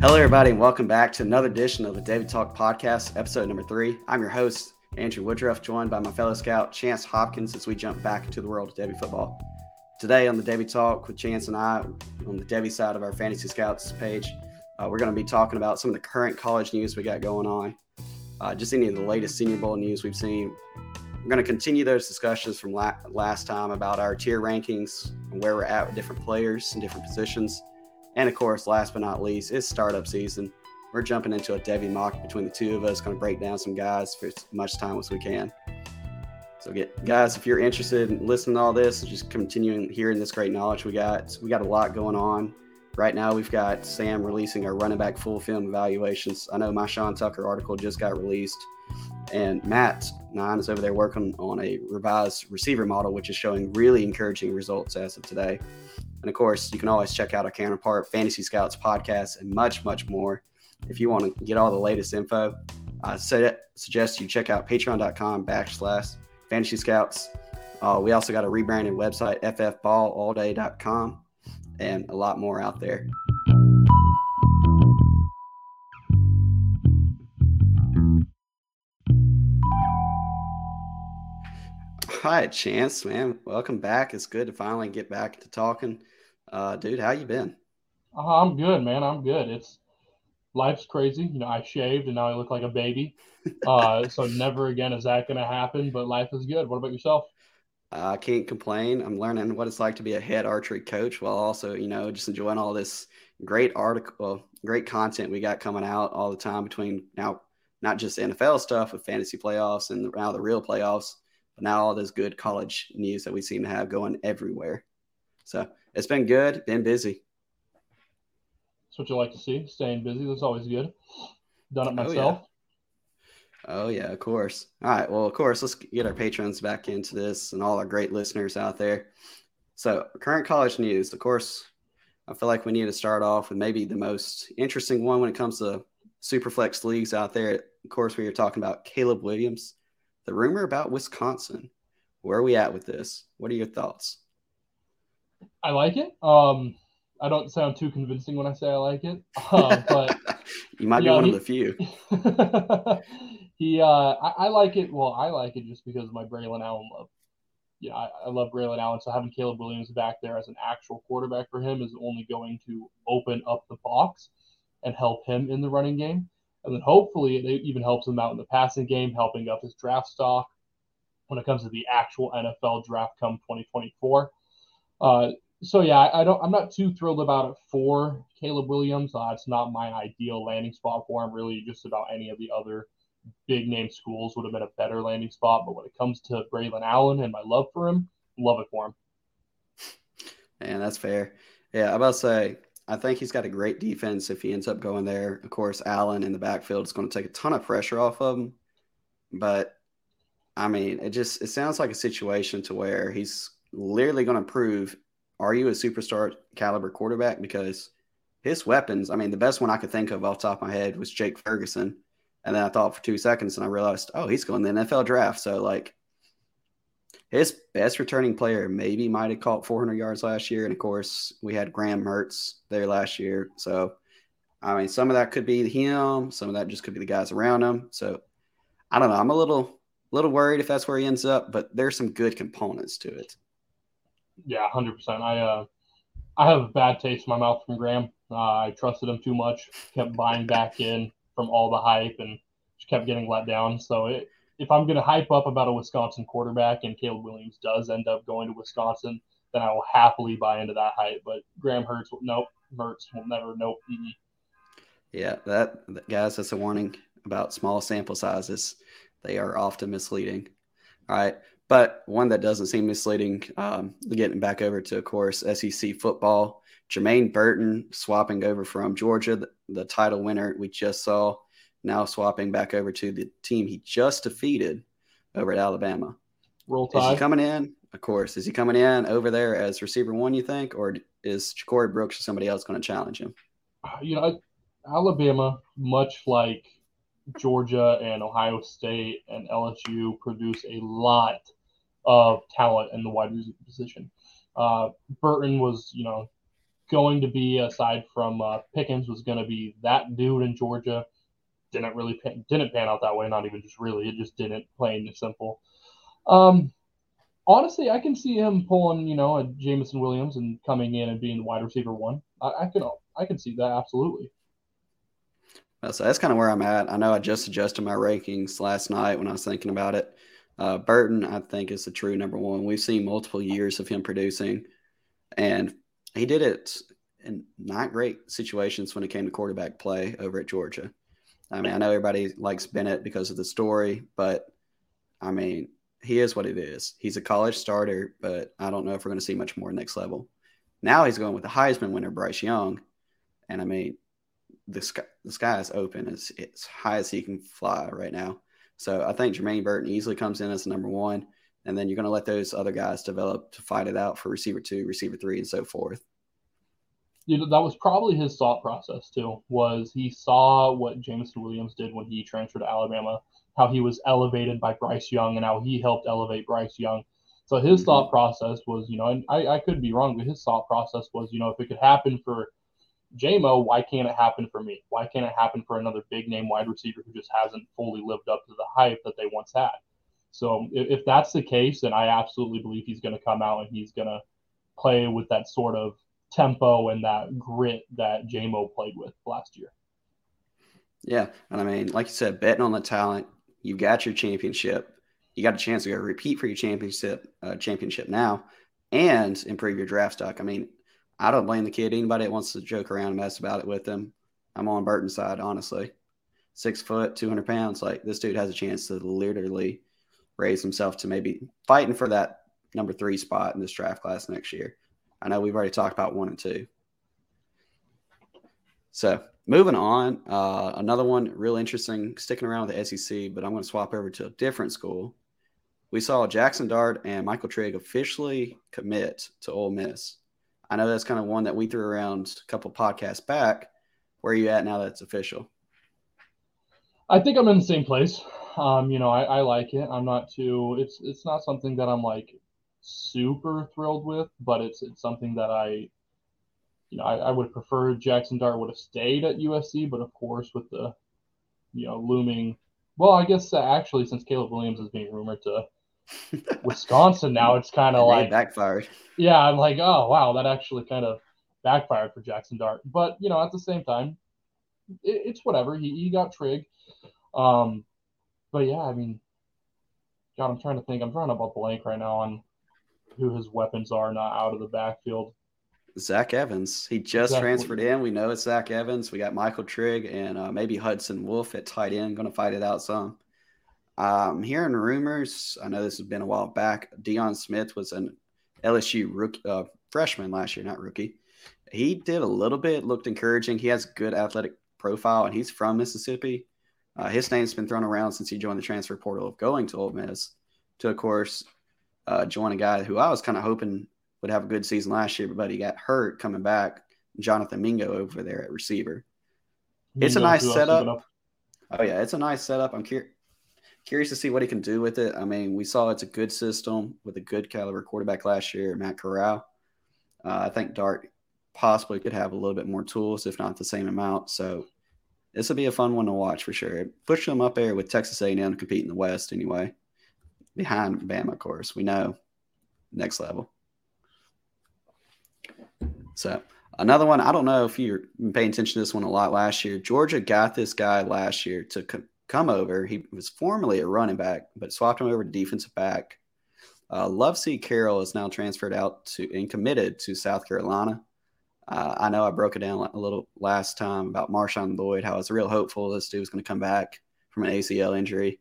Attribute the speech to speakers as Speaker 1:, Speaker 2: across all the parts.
Speaker 1: Hello, everybody, and welcome back to another edition of the Devy Talk Podcast, episode number three. I'm your host, Andrew Woodruff, joined by my fellow scout, Chance Hopkins, as we jump back into the world of Devy football. Today on the Devy Talk with Chance and I, on the Devy side of our Fantasy Scouts page, uh, we're going to be talking about some of the current college news we got going on, uh, just any of the latest Senior Bowl news we've seen. We're going to continue those discussions from la- last time about our tier rankings and where we're at with different players and different positions. And of course, last but not least, it's startup season. We're jumping into a Devy mock between the two of us, going to break down some guys for as much time as we can. So, get guys, if you're interested in listening to all this, just continuing hearing this great knowledge we got, we got a lot going on. Right now, we've got Sam releasing our running back full film evaluations. I know my Sean Tucker article just got released, and Matt Nine is over there working on a revised receiver model, which is showing really encouraging results as of today. And of course, you can always check out our counterpart, Fantasy Scouts podcast, and much, much more. If you want to get all the latest info, I suggest you check out patreon.com backslash fantasy scouts. Uh, we also got a rebranded website, ffballallday.com, and a lot more out there. Hi, Chance, man. Welcome back. It's good to finally get back to talking. Uh, dude, how you been?
Speaker 2: Uh, I'm good, man. I'm good. It's life's crazy. You know, I shaved and now I look like a baby. Uh, so never again is that going to happen. But life is good. What about yourself?
Speaker 1: I can't complain. I'm learning what it's like to be a head archery coach while also, you know, just enjoying all this great article, great content we got coming out all the time between now, not just NFL stuff with fantasy playoffs and now the real playoffs, but now all this good college news that we seem to have going everywhere. So it's been good, been busy.
Speaker 2: That's what you like to see. Staying busy. That's always good. Done it myself.
Speaker 1: Oh yeah. oh yeah, of course. All right. Well, of course, let's get our patrons back into this and all our great listeners out there. So, current college news. Of course, I feel like we need to start off with maybe the most interesting one when it comes to superflex leagues out there. Of course, we are talking about Caleb Williams. The rumor about Wisconsin. Where are we at with this? What are your thoughts?
Speaker 2: I like it. Um, I don't sound too convincing when I say I like it, uh, but
Speaker 1: you might be one he, of the few.
Speaker 2: he, uh, I, I, like it. Well, I like it just because of my Braylon Allen love. Yeah, I, I love Braylon Allen, so having Caleb Williams back there as an actual quarterback for him is only going to open up the box and help him in the running game, and then hopefully it even helps him out in the passing game, helping up his draft stock when it comes to the actual NFL draft come 2024. Uh, so yeah, I, don't. I'm not too thrilled about it for Caleb Williams. Uh, it's not my ideal landing spot for him. Really, just about any of the other big name schools would have been a better landing spot. But when it comes to Braylon Allen and my love for him, love it for him.
Speaker 1: Man, that's fair. Yeah, I about to say I think he's got a great defense if he ends up going there. Of course, Allen in the backfield is going to take a ton of pressure off of him. But I mean, it just it sounds like a situation to where he's literally going to prove are you a superstar caliber quarterback? Because his weapons, I mean, the best one I could think of off top of my head was Jake Ferguson. And then I thought for two seconds and I realized, oh, he's going to the NFL draft. So, like, his best returning player maybe might have caught 400 yards last year. And of course, we had Graham Mertz there last year. So, I mean, some of that could be him, some of that just could be the guys around him. So, I don't know. I'm a little, little worried if that's where he ends up, but there's some good components to it
Speaker 2: yeah, hundred percent. I uh, I have a bad taste in my mouth from Graham. Uh, I trusted him too much. Kept buying back in from all the hype and just kept getting let down. So it, if I'm going to hype up about a Wisconsin quarterback and Caleb Williams does end up going to Wisconsin, then I will happily buy into that hype. But Graham Hurts, nope. Hurts will never, nope. Mm-mm.
Speaker 1: Yeah, that guys, that's a warning about small sample sizes. They are often misleading. All right. But one that doesn't seem misleading, um, getting back over to, of course, SEC football. Jermaine Burton swapping over from Georgia, the, the title winner we just saw, now swapping back over to the team he just defeated over at Alabama.
Speaker 2: Roll Tide.
Speaker 1: Is he coming in? Of course. Is he coming in over there as receiver one, you think? Or is Ja'Corey Brooks or somebody else going to challenge him?
Speaker 2: You know, Alabama, much like Georgia and Ohio State and LSU, produce a lot of talent in the wide receiver position. Uh, Burton was, you know, going to be aside from uh, Pickens was going to be that dude in Georgia. Didn't really pan, didn't pan out that way. Not even just really. It just didn't. Plain and simple. Um, honestly, I can see him pulling, you know, a Jameson Williams and coming in and being the wide receiver one. I, I can I can see that absolutely.
Speaker 1: So that's kind of where I'm at. I know I just adjusted my rankings last night when I was thinking about it. Uh, Burton, I think, is the true number one. We've seen multiple years of him producing, and he did it in not great situations when it came to quarterback play over at Georgia. I mean, I know everybody likes Bennett because of the story, but I mean, he is what it is. He's a college starter, but I don't know if we're going to see much more next level. Now he's going with the Heisman winner, Bryce Young. And I mean, the sky, the sky is open as, as high as he can fly right now. So I think Jermaine Burton easily comes in as number one, and then you're going to let those other guys develop to fight it out for receiver two, receiver three, and so forth.
Speaker 2: You know, that was probably his thought process too. Was he saw what Jameson Williams did when he transferred to Alabama, how he was elevated by Bryce Young, and how he helped elevate Bryce Young. So his mm-hmm. thought process was, you know, and I, I could be wrong, but his thought process was, you know, if it could happen for Jamo, why can't it happen for me? Why can't it happen for another big name wide receiver who just hasn't fully lived up to the hype that they once had? So if, if that's the case, then I absolutely believe he's going to come out and he's going to play with that sort of tempo and that grit that Jamo played with last year.
Speaker 1: Yeah, and I mean, like you said, betting on the talent, you've got your championship. You got a chance to go repeat for your championship uh, championship now, and improve your draft stock. I mean, I don't blame the kid. Anybody that wants to joke around and mess about it with him, I'm on Burton's side, honestly. Six foot, 200 pounds. Like this dude has a chance to literally raise himself to maybe fighting for that number three spot in this draft class next year. I know we've already talked about one and two. So moving on, uh, another one real interesting, sticking around with the SEC, but I'm going to swap over to a different school. We saw Jackson Dart and Michael Trigg officially commit to Ole Miss. I know that's kind of one that we threw around a couple podcasts back. Where are you at now that it's official?
Speaker 2: I think I'm in the same place. Um, you know, I, I like it. I'm not too. It's it's not something that I'm like super thrilled with, but it's it's something that I, you know, I, I would prefer Jackson Dart would have stayed at USC, but of course with the, you know, looming. Well, I guess uh, actually since Caleb Williams is being rumored to Wisconsin now, it's kind of like
Speaker 1: backfired.
Speaker 2: Yeah, I'm like, oh wow, that actually kind of backfired for Jackson Dart. But you know, at the same time, it, it's whatever. He he got Trigg. Um, but yeah, I mean, God, I'm trying to think. I'm trying to about blank right now on who his weapons are not out of the backfield.
Speaker 1: Zach Evans. He just exactly. transferred in. We know it's Zach Evans. We got Michael Trigg and uh, maybe Hudson Wolf at tight end. Going to fight it out some. Um, hearing rumors. I know this has been a while back. Deion Smith was an LSU rookie, uh, freshman last year, not rookie. He did a little bit, looked encouraging. He has good athletic profile, and he's from Mississippi. Uh, his name's been thrown around since he joined the transfer portal of going to Ole Miss to, of course, uh, join a guy who I was kind of hoping would have a good season last year, but he got hurt coming back. Jonathan Mingo over there at receiver. Mingo, it's a nice setup. Oh yeah, it's a nice setup. I'm curious curious to see what he can do with it. I mean, we saw it's a good system with a good caliber quarterback last year, Matt Corral. Uh, I think Dart possibly could have a little bit more tools, if not the same amount. So this will be a fun one to watch for sure. Push them up there with Texas A&M to compete in the West anyway. Behind Bama, of course, we know next level. So another one, I don't know if you're paying attention to this one a lot last year. Georgia got this guy last year to come over. He was formerly a running back, but swapped him over to defensive back. Uh, Lovasea Carroll is now transferred out to and committed to South Carolina. Uh, I know I broke it down a little last time about Marshawn Lloyd, how I was real hopeful this dude was going to come back from an ACL injury.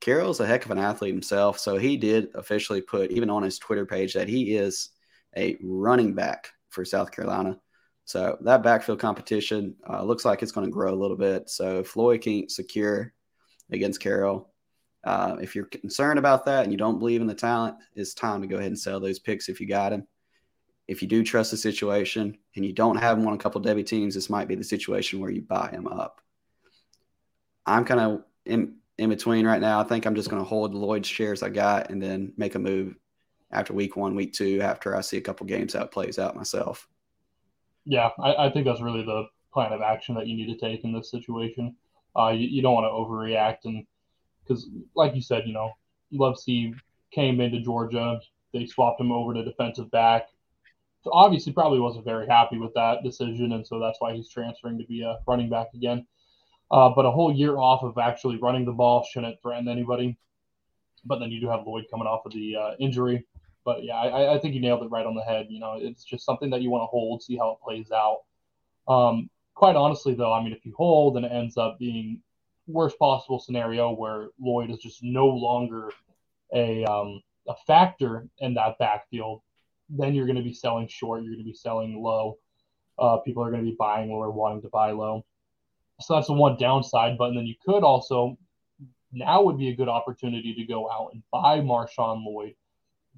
Speaker 1: Carroll's a heck of an athlete himself, so he did officially put, even on his Twitter page, that he is a running back for South Carolina. So that backfield competition uh, looks like it's going to grow a little bit. So Lloyd can't secure against Carroll. Uh, if you're concerned about that and you don't believe in the talent, it's time to go ahead and sell those picks if you got him. If you do trust the situation and you don't have him on a couple Devy teams, this might be the situation where you buy him up. I'm kind of in in between right now. I think I'm just going to hold Lloyd's shares I got and then make a move after week one, week two, after I see a couple games how it plays out myself.
Speaker 2: Yeah, I, I think that's really the plan of action that you need to take in this situation. Uh, you, you don't want to overreact, and because, like you said, you know, Lovasea came into Georgia, they swapped him over to defensive back. So obviously, probably wasn't very happy with that decision, and so that's why he's transferring to be a running back again. Uh, but a whole year off of actually running the ball shouldn't threaten anybody. But then you do have Lloyd coming off of the uh, injury. But yeah, I, I, think you nailed it right on the head. You know, it's just something that you want to hold, see how it plays out. Um, quite honestly, though, I mean, if you hold and it ends up being worst possible scenario where Lloyd is just no longer a um, a factor in that backfield, then you're going to be selling short. You're going to be selling low. Uh, people are going to be buying low or wanting to buy low. So that's the one downside. But then you could also now would be a good opportunity to go out and buy Marshawn Lloyd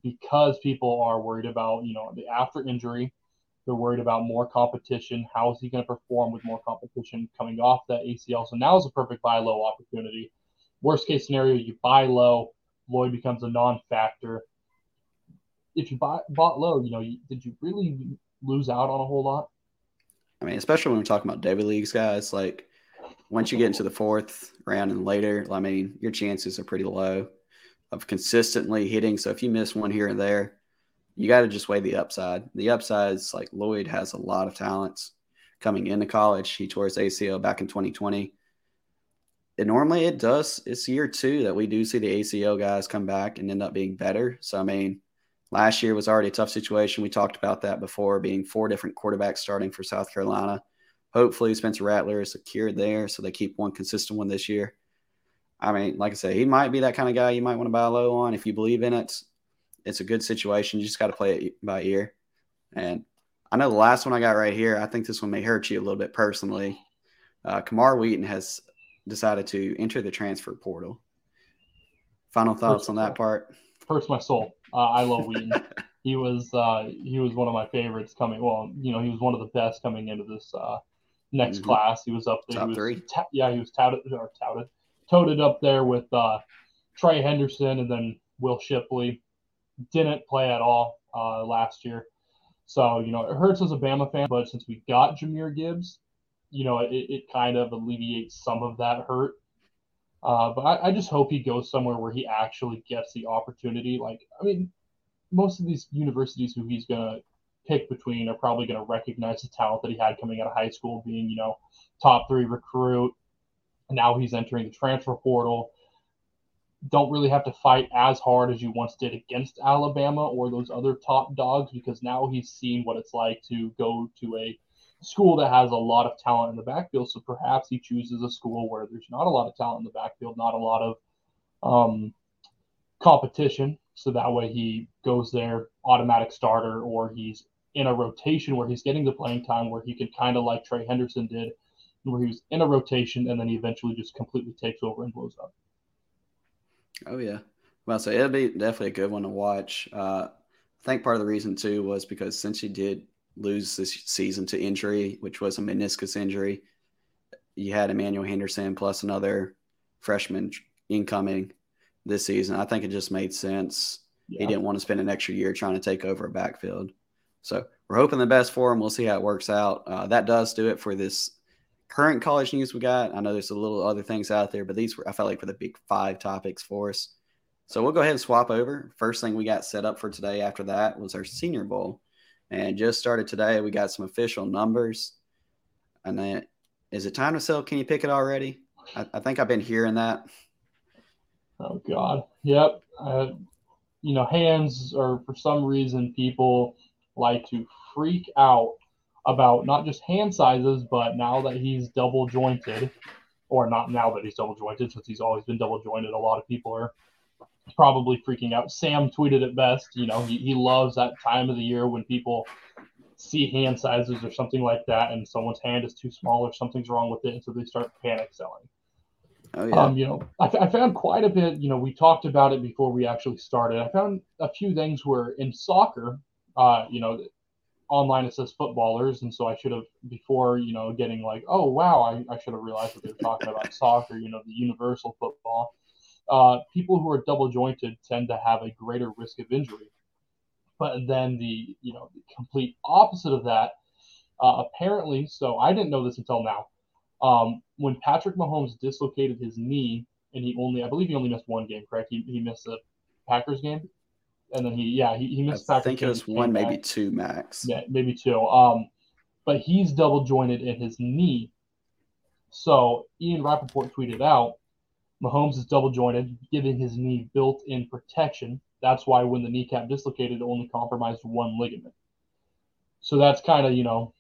Speaker 2: because people are worried about you know the after injury. They're worried about more competition. How is he going to perform with more competition coming off that ACL? So now is a perfect buy low opportunity. Worst case scenario, you buy low, Lloyd becomes a non-factor. If you buy, bought low, you know, did you really lose out on a whole lot?
Speaker 1: I mean, especially when we're talking about Devy leagues, guys. Like once you get into the fourth round and later, I mean, your chances are pretty low of consistently hitting. So if you miss one here and there, you got to just weigh the upside. The upside is like Lloyd has a lot of talents coming into college. He tore his ACL back in 2020 it, normally it does. It's year two that we do see the ACL guys come back and end up being better. So I mean, last year was already a tough situation. We talked about that before, being four different quarterbacks starting for South Carolina. Hopefully, Spencer Rattler is secured there, so they keep one consistent one this year. I mean, like I said, he might be that kind of guy you might want to buy low on if you believe in it. It's a good situation. You just got to play it by ear. And I know the last one I got right here. I think this one may hurt you a little bit personally. Uh, Camar Wheaton has decided to enter the transfer portal. Final thoughts on that part?
Speaker 2: Hurts my soul. Uh, I love Wheaton. he was uh, he was one of my favorites coming. Well, you know, he was one of the best coming into this uh, next mm-hmm. class. He was up there.
Speaker 1: Top
Speaker 2: was,
Speaker 1: three.
Speaker 2: Yeah, he was touted or touted, toted up there with uh, Trey Henderson and then Will Shipley. Didn't play at all uh, last year. So, you know, it hurts as a Bama fan, but since we got Jahmyr Gibbs, you know, it, it kind of alleviates some of that hurt. Uh, but I, I, just hope he goes somewhere where he actually gets the opportunity. Like, I mean, most of these universities who he's going to pick between are probably going to recognize the talent that he had coming out of high school, being, you know, top three recruit. Now he's entering the transfer portal. Don't really have to fight as hard as you once did against Alabama or those other top dogs because now he's seen what it's like to go to a school that has a lot of talent in the backfield. So perhaps he chooses a school where there's not a lot of talent in the backfield, not a lot of um, competition. So that way he goes there automatic starter, or he's in a rotation where he's getting the playing time where he can kind of like Trey Henderson did, where he was in a rotation and then he eventually just completely takes over and blows up.
Speaker 1: Oh yeah, well, so it'll be definitely a good one to watch. Uh, I think part of the reason too was because since he did lose this season to injury, which was a meniscus injury. You had Emmanuel Henderson plus another freshman incoming this season. I think it just made sense. Yeah. He didn't want to spend an extra year trying to take over a backfield. So we're hoping the best for him. We'll see how it works out. Uh, that does do it for this current college news we got. I know there's a little other things out there, but these were I felt like were the big five topics for us. So we'll go ahead and swap over. First thing we got set up for today after that was our Senior Bowl and just started today. We got some official numbers. And then, is it time to sell? Kenny Pickett already? I, I think I've been hearing that.
Speaker 2: Oh God, yep. Uh, you know, hands are for some reason people like to freak out about not just hand sizes, but now that he's double jointed, or not now that he's double jointed, since he's always been double jointed, a lot of people are probably freaking out. Sam tweeted it best. You know, he, he loves that time of the year when people see hand sizes or something like that, and someone's hand is too small or something's wrong with it, and so they start panic selling.
Speaker 1: Oh, yeah.
Speaker 2: Um, you know, I, I found quite a bit. You know, we talked about it before we actually started. I found a few things where in soccer, uh, you know, online it says footballers, and so I should have before you know getting like, oh wow, I, I should have realized that they were talking about soccer, you know, the universal football. Uh, people who are double jointed tend to have a greater risk of injury, but then the you know the complete opposite of that. Uh, apparently, so I didn't know this until now. Um, when Patrick Mahomes dislocated his knee, and he only, I believe, he only missed one game. Correct? He, he missed the Packers game and then he yeah he, he missed.
Speaker 1: I think it was one, maybe back. two max.
Speaker 2: Yeah, maybe two. Um, but he's double jointed in his knee. So Ian Rapoport tweeted out, Mahomes is double jointed, giving his knee built-in protection. That's why when the kneecap dislocated, it only compromised one ligament. So that's kind of you know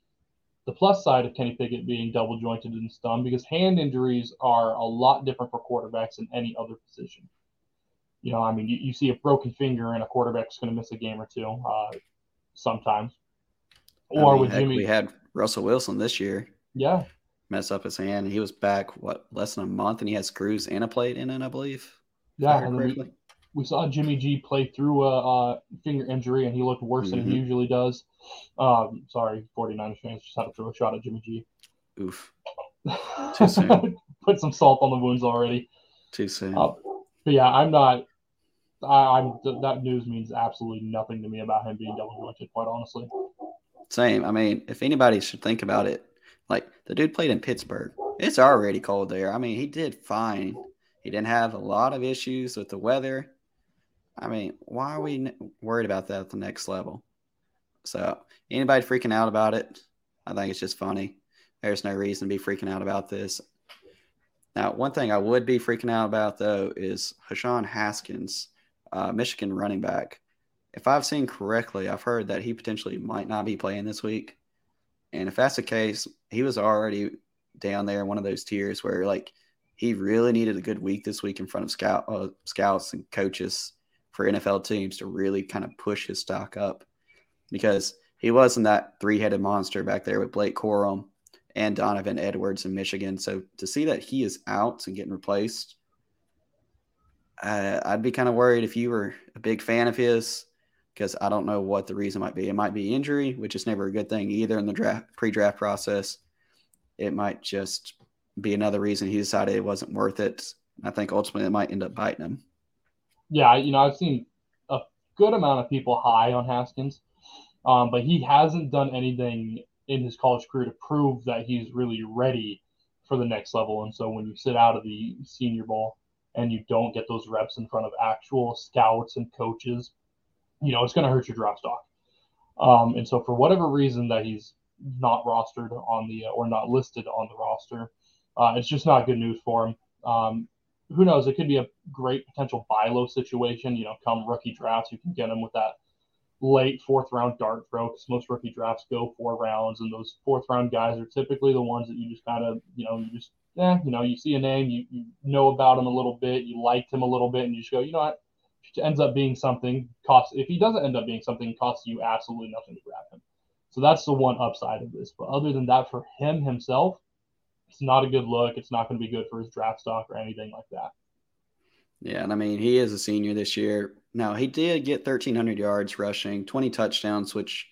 Speaker 2: the plus side of Kenny Pickett being double jointed and stunned because hand injuries are a lot different for quarterbacks than any other position you know, I mean, you, you see a broken finger and a quarterback's going to miss a game or two uh, sometimes.
Speaker 1: Or I mean, with Jimmy, we had Russell Wilson this year.
Speaker 2: Yeah,
Speaker 1: mess up his hand. He was back what less than a month, and he had screws and a plate in it, I believe.
Speaker 2: Yeah, and we, we, saw Jimmy G play through a, a finger injury, and he looked worse mm-hmm. than he mm-hmm. usually does. Um, sorry, 49ers fans just had to throw a shot at Jimmy G.
Speaker 1: Oof.
Speaker 2: Too soon. Put some salt on the wounds already.
Speaker 1: Too soon. Uh,
Speaker 2: but yeah, I'm not. I, am that news means absolutely nothing to me about him being double jointed. Quite honestly.
Speaker 1: Same. I mean, if anybody should think about it, like the dude played in Pittsburgh. It's already cold there. I mean, he did fine. He didn't have a lot of issues with the weather. I mean, why are we worried about that at the next level? So, anybody freaking out about it, I think it's just funny. There's no reason to be freaking out about this. Now, one thing I would be freaking out about though is Hassan Haskins uh, Michigan running back. If I've seen correctly, I've heard that he potentially might not be playing this week. And if that's the case, he was already down there in one of those tiers where like he really needed a good week this week in front of scout uh, scouts and coaches for NFL teams to really kind of push his stock up because he wasn't that three-headed monster back there with Blake Corum and Donovan Edwards in Michigan. So to see that he is out and getting replaced uh, I'd be kind of worried if you were a big fan of his because I don't know what the reason might be. It might be injury, which is never a good thing either in the draft pre-draft process. It might just be another reason he decided it wasn't worth it. I think ultimately it might end up biting him.
Speaker 2: Yeah, you know, I've seen a good amount of people high on Haskins, um, but he hasn't done anything in his college career to prove that he's really ready for the next level. And so when you sit out of the Senior Bowl, and you don't get those reps in front of actual scouts and coaches, you know, it's going to hurt your draft stock. Um, and so, for whatever reason that he's not rostered on the or not listed on the roster, uh, it's just not good news for him. Um, who knows? It could be a great potential buy low situation. You know, come rookie drafts, you can get him with that late fourth round dart throw because most rookie drafts go four rounds, and those fourth round guys are typically the ones that you just kind of, you know, you just yeah, you know, you see a name, you, you know about him a little bit, you liked him a little bit, and you just go, you know what, it ends up being something. costs, if he doesn't end up being something, costs you absolutely nothing to grab him. So that's the one upside of this. But other than that, for him himself, it's not a good look. It's not going to be good for his draft stock or anything like that.
Speaker 1: Yeah, and I mean he is a senior this year. Now he did get 1,300 yards rushing, 20 touchdowns, which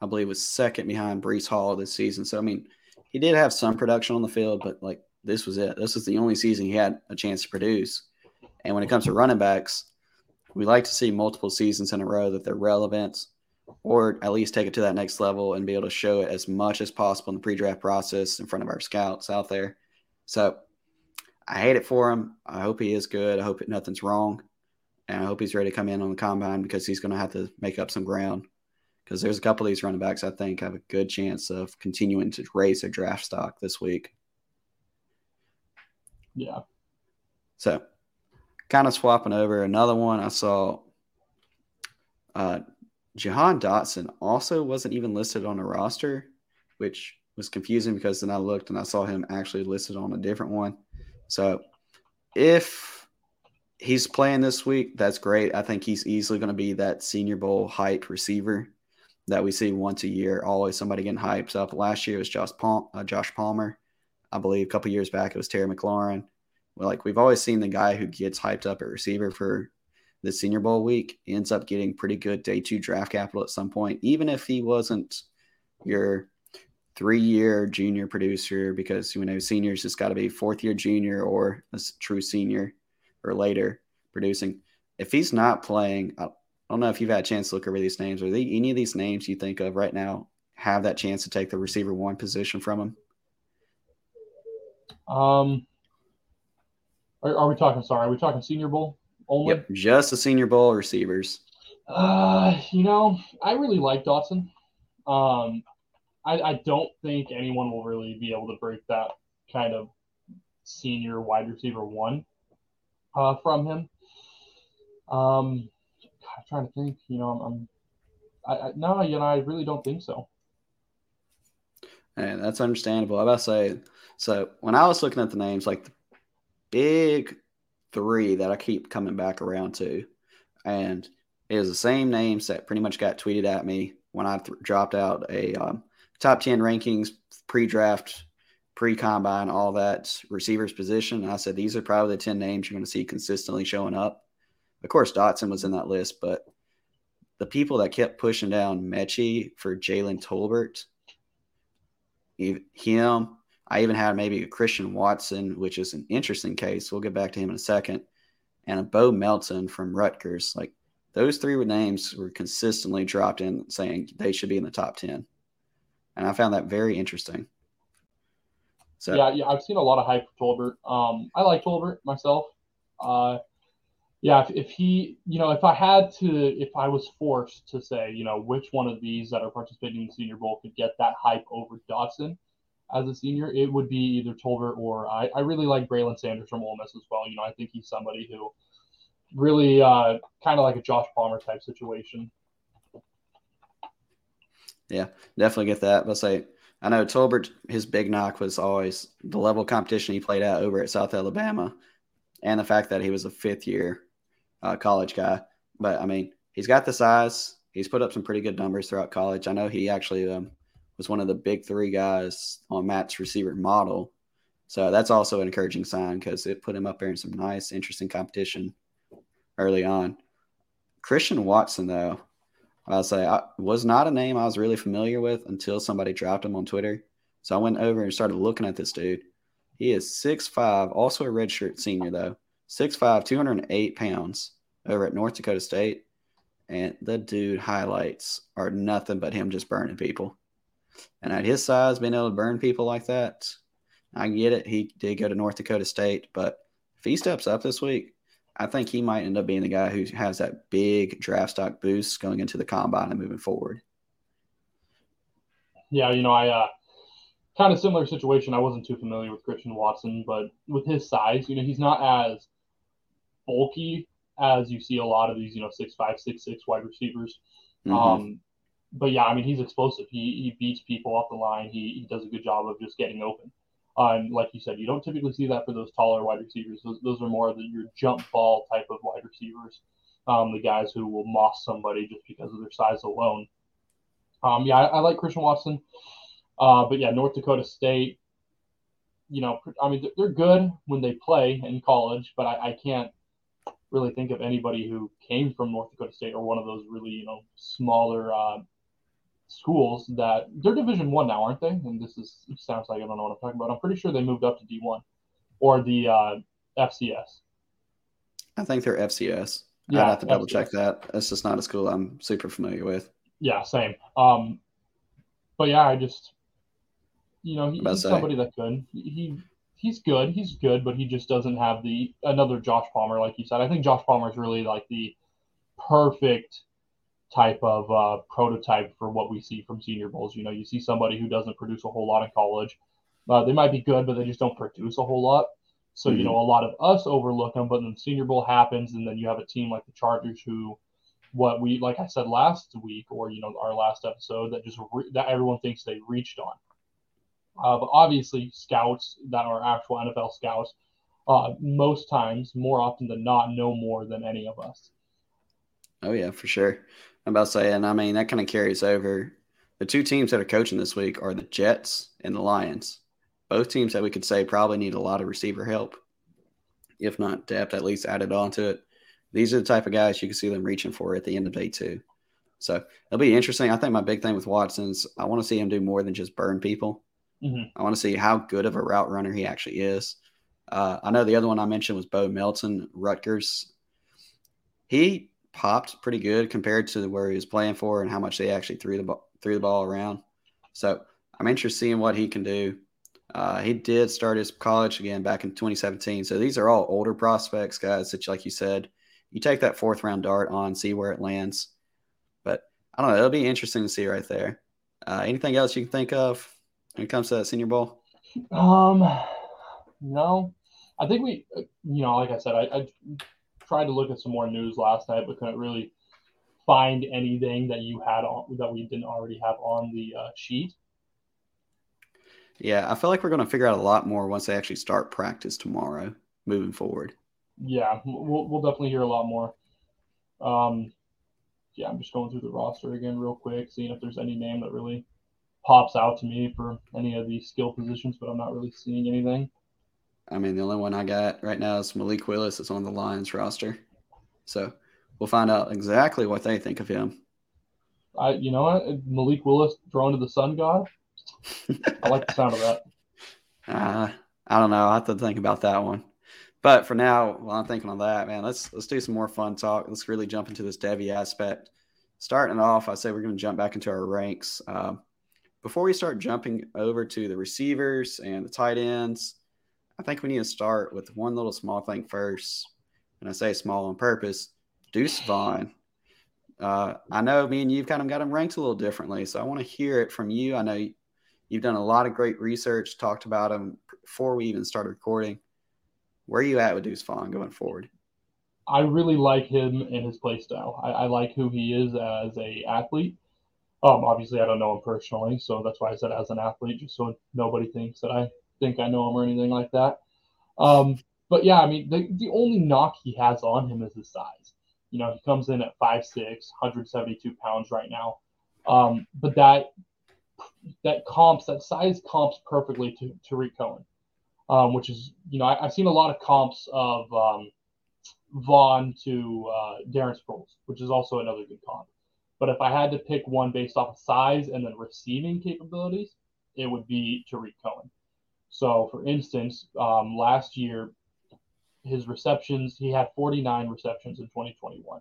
Speaker 1: I believe was second behind Breece Hall this season. So I mean, he did have some production on the field, but like this was it. This was the only season he had a chance to produce. And when it comes to running backs, we like to see multiple seasons in a row that they're relevant or at least take it to that next level and be able to show it as much as possible in the pre-draft process in front of our scouts out there. So I hate it for him. I hope he is good. I hope nothing's wrong. And I hope he's ready to come in on the combine because he's going to have to make up some ground. Because there's a couple of these running backs I think have a good chance of continuing to raise their draft stock this week.
Speaker 2: Yeah.
Speaker 1: So, kind of swapping over another one, I saw uh, Jahan Dotson also wasn't even listed on a roster, which was confusing because then I looked and I saw him actually listed on a different one. So, if he's playing this week, that's great. I think he's easily going to be that Senior Bowl hype receiver that we see once a year. Always somebody getting hyped up. Last year was Josh, Palm, uh, Josh Palmer. I believe a couple years back it was Terry McLaurin. Like we've always seen the guy who gets hyped up at receiver for the Senior Bowl week ends up getting pretty good day two draft capital at some point, even if he wasn't your three year junior producer because you know seniors just got to be fourth year junior or a true senior or later producing. If he's not playing, I don't know if you've had a chance to look over these names. or they any of these names you think of right now have that chance to take the receiver one position from him?
Speaker 2: Um, are, are we talking? Sorry, are we talking Senior Bowl only? Yep,
Speaker 1: just the Senior Bowl receivers.
Speaker 2: Uh, you know, I really like Dotson. Um, I, I don't think anyone will really be able to break that kind of senior wide receiver one uh, from him. Um, I'm trying to think. You know, I'm, I'm I, I, no, you know, I really don't think so.
Speaker 1: And that's understandable. I about to say, so when I was looking at the names, like the big three that I keep coming back around to, and it is the same names that pretty much got tweeted at me when I th- dropped out a um, top 10 rankings, pre draft, pre combine, all that receivers position. And I said, these are probably the 10 names you're going to see consistently showing up. Of course, Dotson was in that list, but the people that kept pushing down Metchie for Jalen Tolbert, him, I even had maybe a Christian Watson, which is an interesting case. We'll get back to him in a second. And a Bo Melton from Rutgers. Like those three names were consistently dropped in saying they should be in the top 10 and I found that very interesting.
Speaker 2: So yeah, yeah, I've seen a lot of hype for Tolbert. Um, I like Tolbert myself. Uh, yeah, if, if he, you know, if I had to, if I was forced to say, you know, which one of these that are participating in the Senior Bowl could get that hype over Dotson as a senior, it would be either Tolbert or I. I really like Braylon Sanders from Ole Miss as well. You know, I think he's somebody who really uh, kind of like a Josh Palmer type situation.
Speaker 1: Yeah, definitely get that. But say, I know Tolbert, his big knock was always the level of competition he played at over at South Alabama, and the fact that he was a fifth year uh, college guy. But I mean, he's got the size. He's put up some pretty good numbers throughout college. I know he actually um, was one of the big three guys on Matt's receiver model. So that's also an encouraging sign because it put him up there in some nice, interesting competition early on. Christian Watson, though, I'll say I was not a name I was really familiar with until somebody dropped him on Twitter. So I went over and started looking at this dude. He is 6'5, also a redshirt senior though. 6'5, 208 pounds over at North Dakota State. And the dude highlights are nothing but him just burning people. And at his size, being able to burn people like that, I get it. He did go to North Dakota State, but if he steps up this week, I think he might end up being the guy who has that big draft stock boost going into the combine and moving forward.
Speaker 2: Yeah, you know, I uh, kind of similar situation. I wasn't too familiar with Christian Watson, but with his size, you know, he's not as bulky as you see a lot of these, you know, six five, six six wide receivers. Mm-hmm. Um, but yeah, I mean, he's explosive. He he beats people off the line. He he does a good job of just getting open. Um, like you said, you don't typically see that for those taller wide receivers. Those, those are more of the, your jump ball type of wide receivers, um, the guys who will moss somebody just because of their size alone. Um, yeah, I, I, like Christian Watson. Uh, but yeah, North Dakota State, you know, I mean, they're good when they play in college, but I, I can't really think of anybody who came from North Dakota State or one of those really, you know, smaller uh, schools that they're Division One now, aren't they? And this is sounds like I don't know what I'm talking about. I'm pretty sure they moved up to D1 or the uh, FCS.
Speaker 1: I think they're FCS. Yeah, I'd have to double FCS. check that. It's just not a school I'm super familiar with.
Speaker 2: Yeah, same. Um, but yeah, I just, you know, he, he's somebody that could. He he's good. He's good, but he just doesn't have the another Josh Palmer, like you said. I think Josh Palmer is really like the perfect type of uh, prototype for what we see from senior bowls. You know, you see somebody who doesn't produce a whole lot in college. Uh, they might be good, but they just don't produce a whole lot. So, mm-hmm. you know, a lot of us overlook them, but then senior bowl happens, and then you have a team like the Chargers who, what we, like I said last week, or, you know, our last episode, that just, re- that everyone thinks they reached on. Uh, but obviously, scouts that are actual NFL scouts, uh, most times, more often than not, know more than any of us.
Speaker 1: Oh, yeah, for sure. I'm about to say, and I mean that kind of carries over. The two teams that are coaching this week are the Jets and the Lions. Both teams that we could say probably need a lot of receiver help, if not depth, at least added on to it. These are the type of guys you can see them reaching for at the end of day two. So it'll be interesting. I think my big thing with Watson's, I want to see him do more than just burn people. Mm-hmm. I want to see how good of a route runner he actually is. Uh, I know the other one I mentioned was Bo Melton, Rutgers. He popped pretty good compared to where he was playing for and how much they actually threw the ball, threw the ball around. So I'm interested in what he can do. Uh, he did start his college again back in 2017. So these are all older prospects, guys. That, like you said, you take that fourth round dart on, see where it lands. But I don't know. It'll be interesting to see right there. Uh, anything else you can think of when it comes to that Senior Bowl?
Speaker 2: Um, no. I think we, you know, like I said, I, I tried to look at some more news last night, but couldn't really find anything that you had on that we didn't already have on the uh, sheet.
Speaker 1: Yeah, I feel like we're going to figure out a lot more once they actually start practice tomorrow, moving forward.
Speaker 2: Yeah, we'll, we'll definitely hear a lot more. Um, yeah, I'm just going through the roster again real quick, seeing if there's any name that really pops out to me for any of these skill positions, but I'm not really seeing anything.
Speaker 1: I mean, the only one I got right now is Malik Willis. It's on the Lions roster, so we'll find out exactly what they think of him.
Speaker 2: I, you know what, Malik Willis thrown to the sun god. I like the sound of that.
Speaker 1: Uh, I don't know. I have to think about that one. But for now, while I'm thinking on that, man, let's let's do some more fun talk. Let's really jump into this Devy aspect. Starting off, I say we're going to jump back into our ranks. Um, before we start jumping over to the receivers and the tight ends, I think we need to start with one little small thing first. And I say small on purpose. Deuce Vaughn. Uh, I know me and you've kind of got him ranked a little differently, so I want to hear it from you. I know you've done a lot of great research, talked about him before we even started recording. Where are you at with Deuce Vaughn going forward?
Speaker 2: I really like him and his play style. I, I like who he is as a athlete. Um, obviously, I don't know him personally, so that's why I said as an athlete, just so nobody thinks that I think I know him or anything like that. Um, but yeah, I mean, the, the only knock he has on him is his size. You know, he comes in at 5'6, 172 pounds right now. Um, but that that comps, that size comps perfectly to, Tarik Cohen um, which is, you know, I, have seen a lot of comps of um, Vaughn to uh, Darren Sproles, which is also another good comp. But if I had to pick one based off of size and then receiving capabilities, it would be Tarik Cohen. So, for instance, um, last year, his receptions, he had 49 receptions in 2021,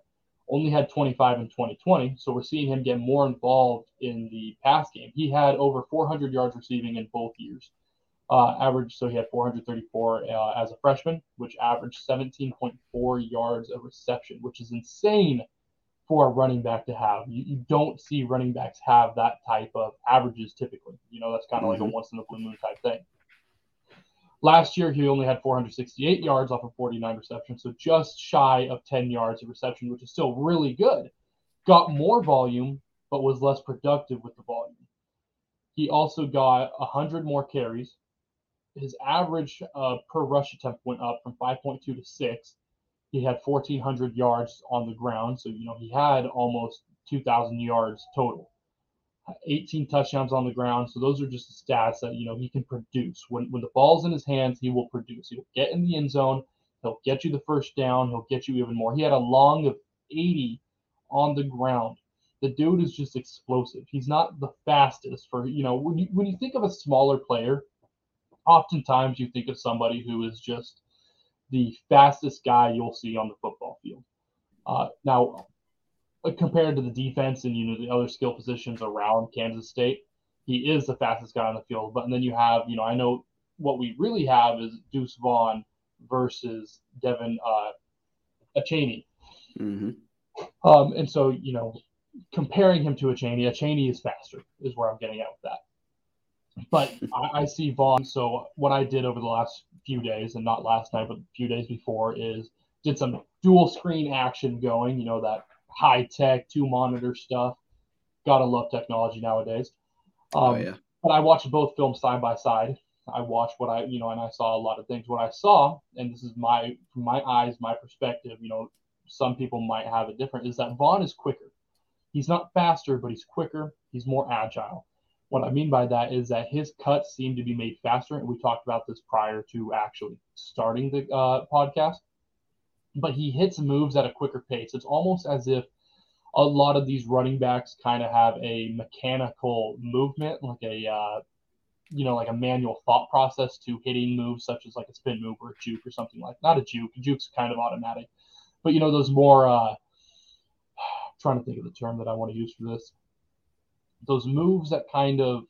Speaker 2: only had 25 in 2020. So, we're seeing him get more involved in the pass game. He had over 400 yards receiving in both years uh, average. So he had 434 uh, as a freshman, which averaged 17.4 yards of reception, which is insane for a running back to have. You, you don't see running backs have that type of averages typically. You know, that's kind of mm-hmm. like a mm-hmm. once in a blue moon type thing. Last year, he only had 468 yards off of 49 receptions, so just shy of 10 yards of reception, which is still really good. Got more volume, but was less productive with the volume. He also got 100 more carries, his average uh, per rush attempt went up from 5.2 to 6. He had 1,400 yards on the ground, so you know he had almost 2,000 yards total. 18 touchdowns on the ground, so those are just the stats that you know he can produce. When when the ball's in his hands, he will produce. He'll get in the end zone. He'll get you the first down. He'll get you even more. He had a long of 80 on the ground. The dude is just explosive. He's not the fastest for you know when you when you think of a smaller player oftentimes you think of somebody who is just the fastest guy you'll see on the football field. Uh, now, compared to the defense and you know the other skill positions around Kansas State, he is the fastest guy on the field. But and then you have, you know, I know what we really have is Deuce Vaughn versus Devon uh, Achane. Mm-hmm. Um, and so, you know, comparing him to Achane, a Cheney is faster, is where I'm getting at with that. But I, I, see Vaughn. So what I did over the last few days, and not last night, but a few days before, is did some dual screen action going. You know that high tech two monitor stuff. Gotta love technology nowadays. Oh, um, oh yeah. But I watched both films side by side. I watched what I, you know, and I saw a lot of things. What I saw, and this is my, from my eyes, my perspective. You know, some people might have it different. Is that Vaughn is quicker. He's not faster, but he's quicker. He's more agile. What I mean by that is that his cuts seem to be made faster, and we talked about this prior to actually starting the uh, podcast. But he hits moves at a quicker pace. It's almost as if a lot of these running backs kind of have a mechanical movement, like a uh, you know, like a manual thought process to hitting moves such as like a spin move or a juke or something like not a juke. Juke's kind of automatic, but you know those more. Uh, trying to think of the term that I want to use for this. Those moves that kind of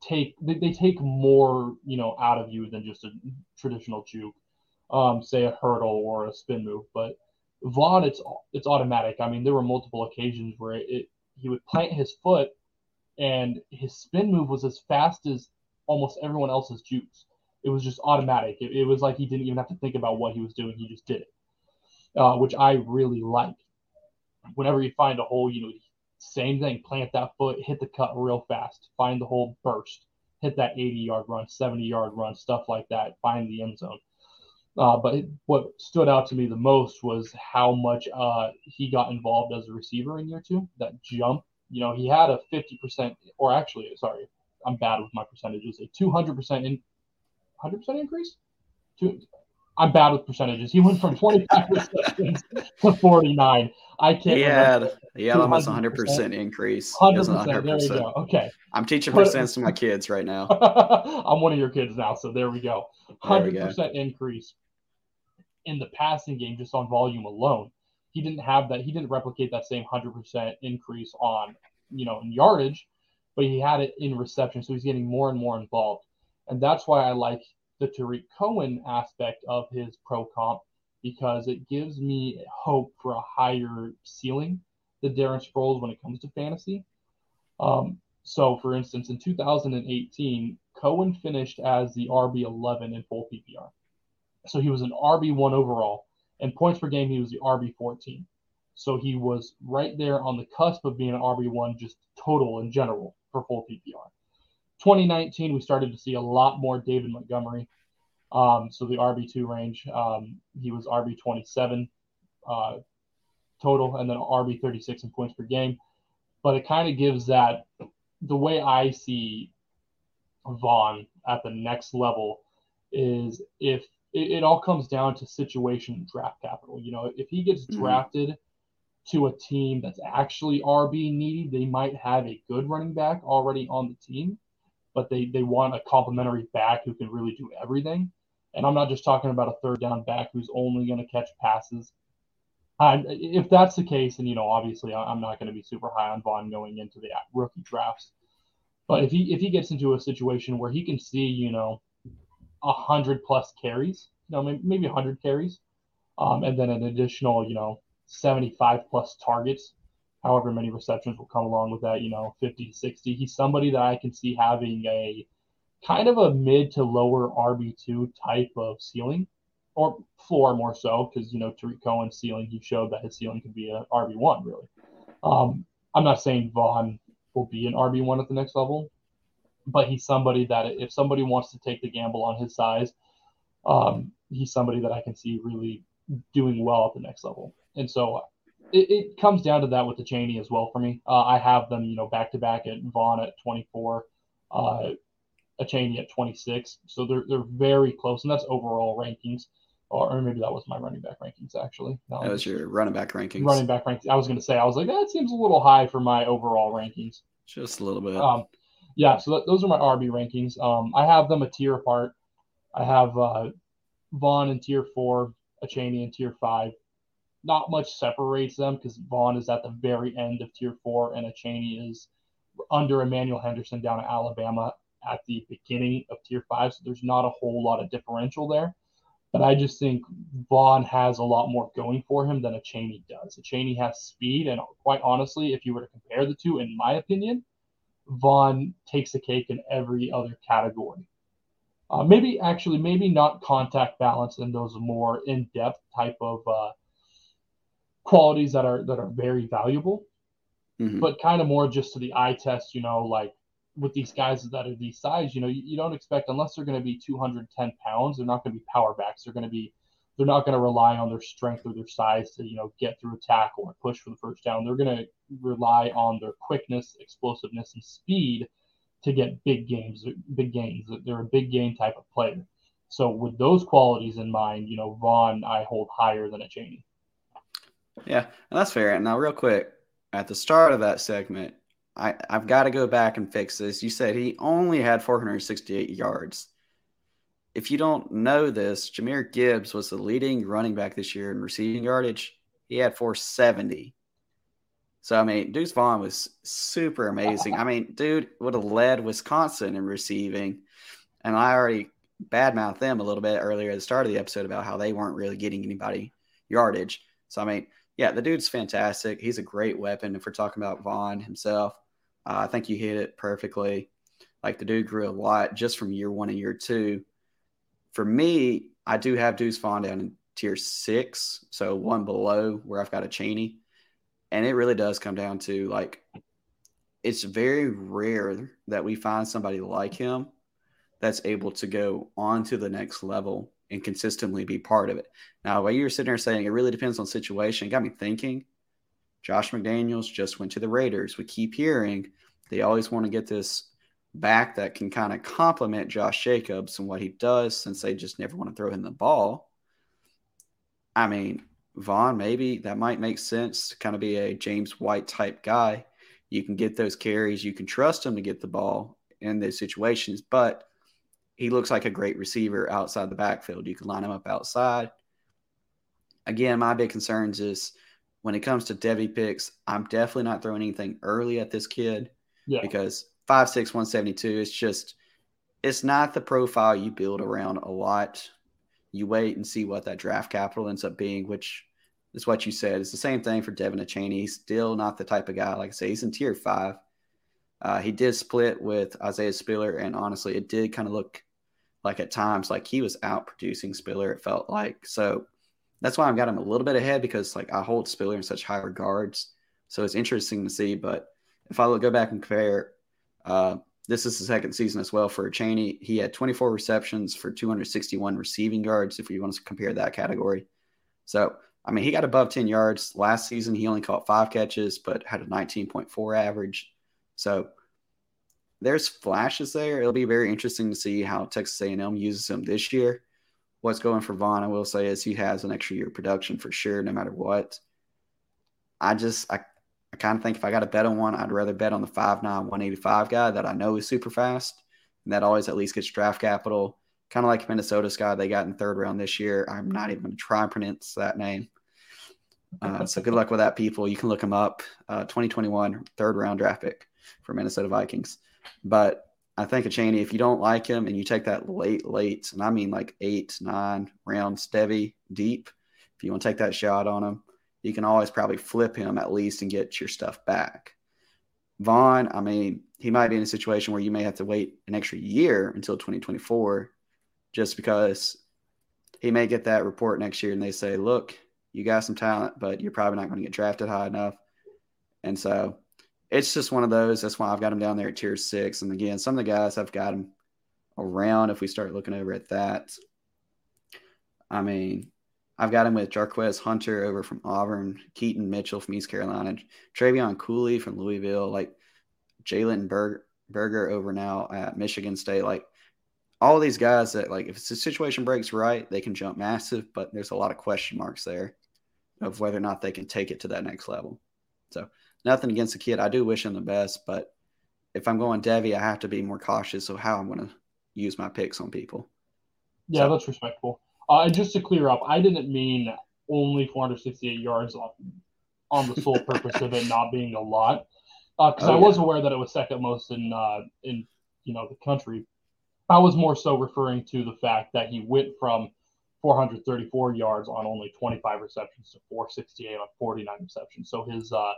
Speaker 2: take they, they take more you know out of you than just a traditional juke, um, say a hurdle or a spin move. But Vaughn, it's it's automatic. I mean, there were multiple occasions where it, it he would plant his foot, and his spin move was as fast as almost everyone else's jukes. It was just automatic. It, it, was like he didn't even have to think about what he was doing. He just did it, uh, which I really like. Whenever you find a hole, you know, same thing. Plant that foot, hit the cut real fast, find the hole, burst, hit that 80 yard run, 70 yard run, stuff like that. Find the end zone. Uh, but what stood out to me the most was how much uh, he got involved as a receiver in year two. That jump, you know, he had a 50%, or actually, sorry, I'm bad with my percentages. A 200% in 100% increase. I'm bad with percentages. He went from 25 to 49. I can't.
Speaker 1: He had almost 100 percent increase.
Speaker 2: 100 percent. There we go. Okay.
Speaker 1: I'm teaching percents to my kids right now.
Speaker 2: I'm one of your kids now, so there we go. 100 percent increase in the passing game just on volume alone. He didn't have that. He didn't replicate that same 100 percent increase on you know in yardage but he had it in reception, so he's getting more and more involved. And that's why I like the Tarik Cohen aspect of his pro comp because it gives me hope for a higher ceiling than Darren Sproles when it comes to fantasy. Um, so, for instance, in 2018, Cohen finished as the RB11 in full PPR. So he was an RB1 overall, and points per game, he was the RB14. So he was right there on the cusp of being an RB1 just total in general for full PPR. 2019, we started to see a lot more David Montgomery. Um, so the RB2 range, um, he was RB27 uh, total and then RB36 in points per game. But it kind of gives that the way I see Vaughn at the next level is if it, it all comes down to situation draft capital. You know, if he gets mm-hmm. drafted to a team that's actually RB needy, they might have a good running back already on the team, but they, they want a complementary back who can really do everything. And I'm not just talking about a third down back who's only going to catch passes. If that's the case, and you know, obviously, I'm not going to be super high on Vaughn going into the rookie drafts. But if he if he gets into a situation where he can see, you know, a hundred plus carries, you know, maybe a hundred carries, um, and then an additional, you know, 75 plus targets, however many receptions will come along with that, you know, 50 to 60. He's somebody that I can see having a kind of a mid to lower RB2 type of ceiling or floor more so, because, you know, Tarik Cohen's ceiling, he showed that his ceiling could be an RB1, really. Um, I'm not saying Vaughn will be an RB1 at the next level, but he's somebody that if somebody wants to take the gamble on his size, um, he's somebody that I can see really doing well at the next level. And so it, it, comes down to that with the Chaney as well for me. Uh, I have them, you know, back to back at Vaughn at 24, uh, Achane at 26. So they're they're very close, and that's overall rankings. Or, maybe that was my running back rankings actually.
Speaker 1: No, that was your running back rankings.
Speaker 2: Running back rankings. I was going to say I was like that seems a little high for my overall rankings.
Speaker 1: Just a little bit.
Speaker 2: Um, yeah. So that, those are my RB rankings. Um, I have them a tier apart. I have uh, Vaughn in tier four, Achane in tier five, not much separates them because Vaughn is at the very end of tier four and Achane is under Emmanuel Henderson down at Alabama at the beginning of tier five. So there's not a whole lot of differential there. But I just think Vaughn has a lot more going for him than Achane does. Achane has speed, and quite honestly, if you were to compare the two, in my opinion, Vaughn takes the cake in every other category. Uh, maybe actually, maybe not contact balance and those more in-depth type of uh, qualities that are that are very valuable, mm-hmm. but kind of more just to the eye test. You know, like with these guys that are these size, you know, you, you don't expect unless they're going to be 210 pounds, they're not going to be power backs. They're going to be they're not going to rely on their strength or their size to you know get through a tackle or push for the first down. They're going to rely on their quickness, explosiveness, and speed to get big games, big gains. They're a big game type of player. So with those qualities in mind, you know, Vaughn I hold higher than Achane.
Speaker 1: Yeah, and that's fair. Now, real quick, at the start of that segment, I, I've got to go back and fix this. You said he only had 468 yards. If you don't know this, Jahmyr Gibbs was the leading running back this year in receiving yardage. He had 470. So I mean, Deuce Vaughn was super amazing. I mean, dude would have led Wisconsin in receiving, and I already badmouthed them a little bit earlier at the start of the episode about how they weren't really getting anybody yardage. So I mean, yeah, the dude's fantastic. He's a great weapon. If we're talking about Vaughn himself, uh, I think you hit it perfectly. Like the dude grew a lot just from year one and year two. For me, I do have Deuce Vaughn down in tier six, so one below where I've got Achane. and it really does come down to like it's very rare that we find somebody like him that's able to go on to the next level and consistently be part of it. Now, while you're sitting there saying it really depends on situation, got me thinking. Josh McDaniels just went to the Raiders. We keep hearing they always want to get this back that can kind of complement Josh Jacobs and what he does since they just never want to throw him the ball. I mean, Vaughn, maybe that might make sense to kind of be a James White type guy. You can get those carries, you can trust him to get the ball in those situations, but he looks like a great receiver outside the backfield. You can line him up outside. Again, my big concerns is when it comes to Devy picks, I'm definitely not throwing anything early at this kid yeah. because 5'6, 172 is just, it's not the profile you build around a lot you wait and see what that draft capital ends up being, which is what you said. It's the same thing for De'Von Achane. He's still not the type of guy, like I say, he's in tier five. Uh, he did split with Isaiah Spiller, and honestly, it did kind of look like at times like he was out producing Spiller, it felt like. So that's why I've got him a little bit ahead because like I hold Spiller in such high regards. So it's interesting to see. But if I go back and compare, uh, this is the second season as well for Cheney. He had 24 receptions for 261 receiving yards, if you want to compare that category. So, I mean, he got above 10 yards last season. He only caught five catches, but had a 19.4 average. So, there's flashes there. It'll be very interesting to see how Texas A&M uses him this year. What's going for Vaughn, I will say, is he has an extra year of production for sure, no matter what. I just I I kind of think if I got to bet on one, I'd rather bet on the 5'9, 185 guy that I know is super fast. And that always at least gets draft capital. Kind of like Minnesota's guy they got in third round this year. I'm not even going to try and pronounce that name. Uh, so good luck with that, people. You can look him up. Uh, 2021 third round draft pick for Minnesota Vikings. But I think Achane, if you don't like him and you take that late, late, and I mean like eight, nine rounds, Devy deep, if you want to take that shot on him, you can always probably flip him at least and get your stuff back. Vaughn, I mean, he might be in a situation where you may have to wait an extra year until 2024 just because he may get that report next year and they say, look, you got some talent, but you're probably not going to get drafted high enough. And so it's just one of those. That's why I've got him down there at tier six. And again, some of the guys I've got him around if we start looking over at that. I mean, I've got him with Jarquez Hunter over from Auburn, Keaton Mitchell from East Carolina, Trevion Cooley from Louisville, like Jalen Berger, Berger over now at Michigan State. Like all these guys that like if the situation breaks right, they can jump massive, but there's a lot of question marks there of whether or not they can take it to that next level. So nothing against the kid. I do wish him the best, but if I'm going Devy, I have to be more cautious of how I'm going to use my picks on people.
Speaker 2: Yeah, so, that's respectful. Uh, and just to clear up, I didn't mean only 468 yards on, on the sole purpose of it not being a lot, because uh, oh, I was aware that it was second most in uh, in you know the country. I was more so referring to the fact that he went from 434 yards on only 25 receptions to 468 on 49 receptions. So his uh,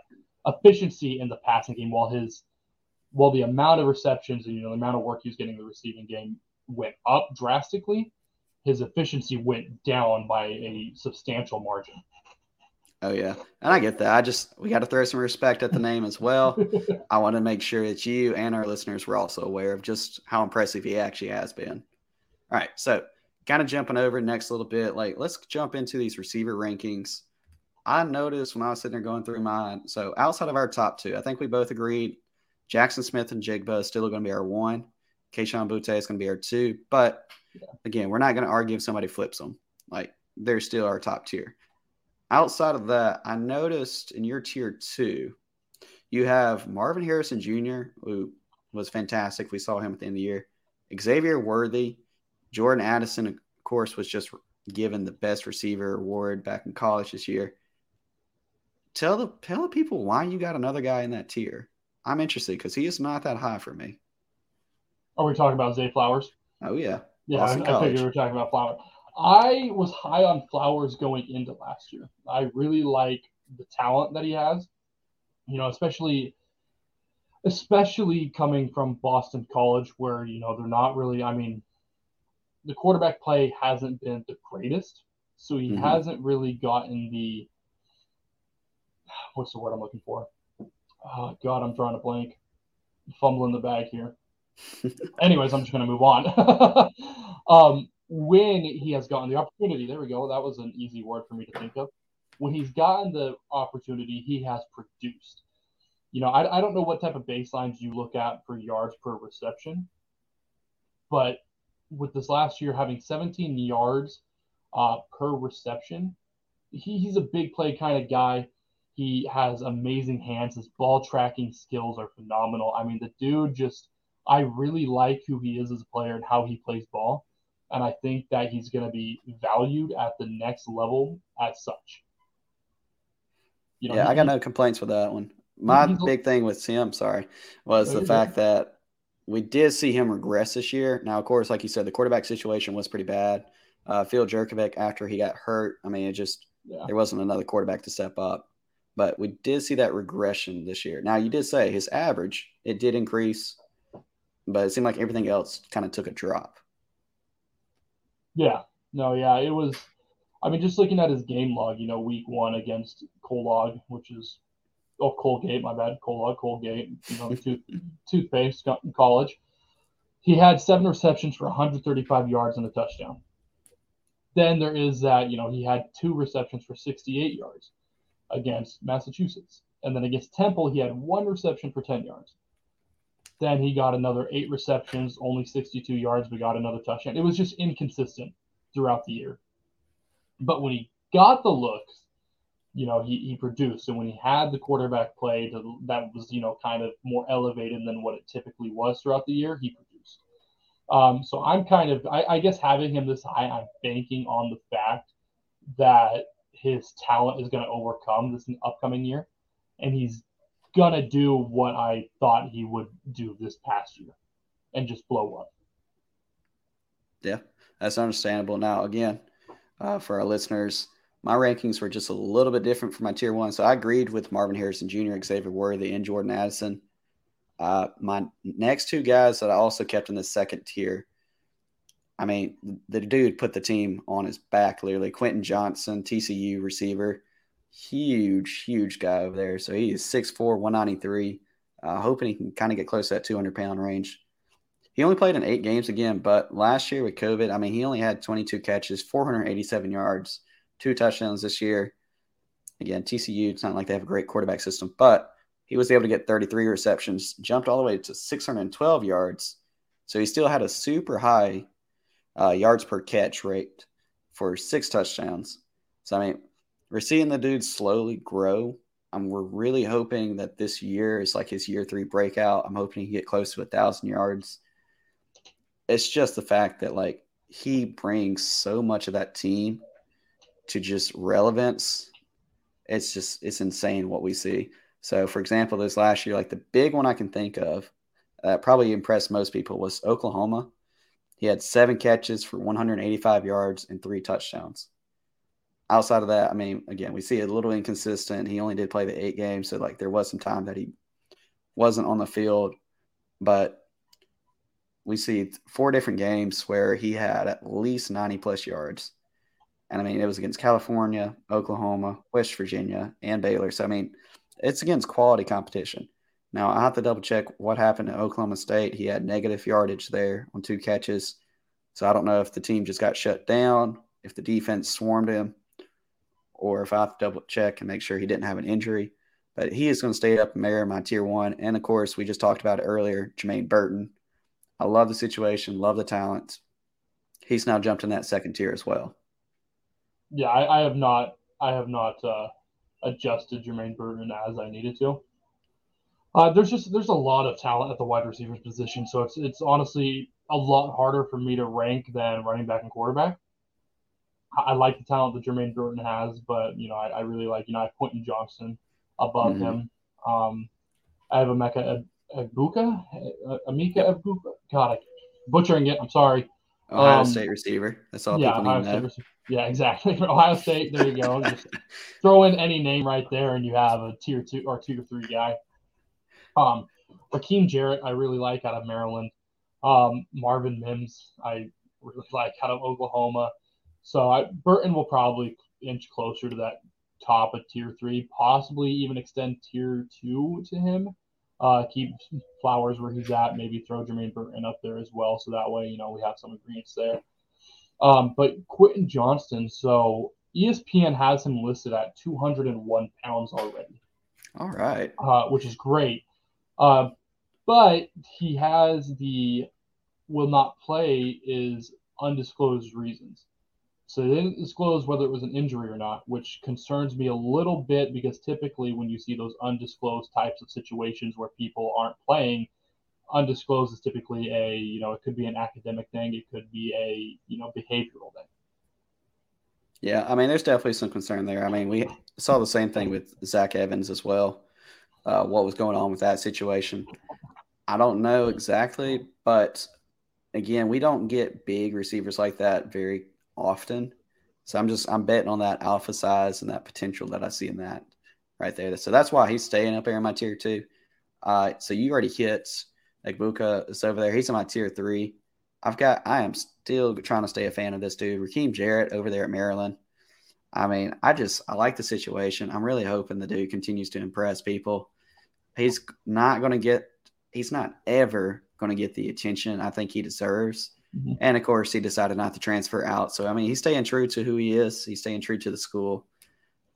Speaker 2: efficiency in the passing game, while his while the amount of receptions and you know the amount of work he's getting in the receiving game went up drastically, his efficiency went down by a substantial margin.
Speaker 1: Oh yeah, and I get that. I just we got to throw some respect at the name as well. I want to make sure that you and our listeners were also aware of just how impressive he actually has been. All right, so kind of jumping over next a little bit, like let's jump into these receiver rankings. I noticed when I was sitting there going through mine. So outside of our top two, I think we both agreed Jackson Smith-Njigba is still going to be our one. Kayshon Boutte is going to be our two, but yeah. Again, we're not going to argue if somebody flips them. Like they're still our top tier. Outside of that, I noticed in your tier two, you have Marvin Harrison Jr., who was fantastic. We saw him at the end of the year. Xavier Worthy, Jordan Addison, of course, was just given the best receiver award back in college this year. Tell the tell the people why you got another guy in that tier. I'm interested because he is not that high for me.
Speaker 2: Are we talking about Zay Flowers?
Speaker 1: Oh yeah,
Speaker 2: yeah. I, I figured we were talking about Flowers. I was high on Flowers going into last year. I really like the talent that he has. You know, especially especially coming from Boston College, where you know they're not really. I mean, the quarterback play hasn't been the greatest, so he mm-hmm. hasn't really gotten the what's the word I'm looking for? Oh, God, I'm drawing a blank. Fumbling the bag here. Anyways, I'm just going to move on. um, when he has gotten the opportunity, there we go. That was an easy word for me to think of. When he's gotten the opportunity, he has produced. You know, I, I don't know what type of baselines you look at for yards per reception, but with this last year having 17 yards uh, per reception, he, he's a big play kind of guy. He has amazing hands. His ball tracking skills are phenomenal. I mean, the dude just, I really like who he is as a player and how he plays ball. And I think that he's going to be valued at the next level as such.
Speaker 1: You know, yeah, he, I got no complaints with that one. My big thing with Sim, sorry, was the fact that we did see him regress this year. Now, of course, like you said, the quarterback situation was pretty bad. Uh, Phil Jurkovec, after he got hurt, I mean, it just yeah. there wasn't another quarterback to step up. But we did see that regression this year. Now, you did say his average, it did increase, but it seemed like everything else kind of took a drop.
Speaker 2: Yeah. No, yeah. It was, I mean, just looking at his game log, you know, week one against Colog, which is, oh, Colgate, my bad. Colog, Colgate, you know, tooth, toothpaste in college. He had seven receptions for 135 yards and a touchdown. Then there is that, you know, he had two receptions for 68 yards against Massachusetts. And then against Temple, he had one reception for 10 yards. Then he got another eight receptions, only 62 yards, but got another touchdown. It was just inconsistent throughout the year. But when he got the looks, you know, he, he produced. And when he had the quarterback play to, that was, you know, kind of more elevated than what it typically was throughout the year, he produced. Um, so I'm kind of, I, I guess having him this high, I'm banking on the fact that his talent is going to overcome this upcoming year, and he's going to do what I thought he would do this past year and just blow up.
Speaker 1: Yeah, that's understandable. Now, again, uh, for our listeners, my rankings were just a little bit different for my tier one. So I agreed with Marvin Harrison Jr., Xavier Worthy, and Jordan Addison. Uh, my next two guys that I also kept in the second tier I mean, the dude put the team on his back, literally. Quentin Johnston, TCU receiver, huge, huge guy over there. So he is 6'4, 193. Uh, hoping he can kind of get close to that 200 pound range. He only played in eight games again, but last year with COVID, I mean, he only had 22 catches, 487 yards, two touchdowns this year. Again, TCU, it's not like they have a great quarterback system, but he was able to get 33 receptions, jumped all the way to 612 yards. So he still had a super high uh, yards per catch rate for six touchdowns. So, I mean, we're seeing the dude slowly grow. Um, we're really hoping that this year is like his year three breakout. I'm hoping he get close to a thousand yards. It's just the fact that like he brings so much of that team to just relevance. It's just it's insane what we see. So, for example, this last year, like the big one I can think of that probably impressed most people was Oklahoma. He had seven catches for 185 yards and three touchdowns. Outside of that, I mean, again, we see a little inconsistent. He only did play the eight games, so like there was some time that he wasn't on the field, but we see four different games where he had at least 90 plus yards. And I mean, it was against California, Oklahoma, West Virginia, and Baylor. So, I mean, it's against quality competition. Now I have to double check what happened at Oklahoma State. He had negative yardage there on two catches. So I don't know if the team just got shut down, if the defense swarmed him, or if I have to double check and make sure he didn't have an injury. But he is going to stay up in there my tier one. And of course, we just talked about it earlier, Jermaine Burton. I love the situation, love the talent. He's now jumped in that second tier as well.
Speaker 2: Yeah, I, I have not I have not uh, adjusted Jermaine Burton as I needed to. Uh, there's just there's a lot of talent at the wide receivers position, so it's it's honestly a lot harder for me to rank than running back and quarterback. I, I like the talent that Jermaine Burton has, but you know I, I really like you know I have Quentin Johnston above mm-hmm. him. Um, I have Emeka Egbuka, Amika Egbuka. God, I, butchering it. I'm sorry.
Speaker 1: Ohio um, State receiver. That's all yeah, people Ohio
Speaker 2: need know. Yeah, exactly. Ohio State. There you go. Just throw in any name right there, and you have a tier two or two to three guy. Um, Rakim Jarrett, I really like out of Maryland. Um, Marvin Mims, I really like out of Oklahoma. So I, Burton will probably inch closer to that top of tier three, possibly even extend tier two to him. Uh, keep Flowers where he's at, maybe throw Jermaine Burton up there as well. So that way, you know, we have some agreements there. Um, but Quentin Johnston, so ESPN has him listed at 201 pounds already.
Speaker 1: All right.
Speaker 2: Uh, which is great. Uh, but he has the will not play is undisclosed reasons. So they didn't disclose whether it was an injury or not, which concerns me a little bit because typically when you see those undisclosed types of situations where people aren't playing, undisclosed is typically a you know it could be an academic thing, it could be a you know behavioral thing.
Speaker 1: Yeah, I mean, there's definitely some concern there. I mean, we saw the same thing with Zach Evans as well. Uh, what was going on with that situation? I don't know exactly, but again, we don't get big receivers like that very often. So I'm just I'm betting on that alpha size and that potential that I see in that right there. So that's why he's staying up there in my tier two. Uh, so you already hit Egbuka is over there. He's in my tier three. I've got I am still trying to stay a fan of this dude. Rakim Jarrett over there at Maryland. I mean, I just I like the situation. I'm really hoping the dude continues to impress people. He's not going to get. He's not ever going to get the attention I think he deserves. Mm-hmm. And of course, he decided not to transfer out. So I mean, he's staying true to who he is. He's staying true to the school.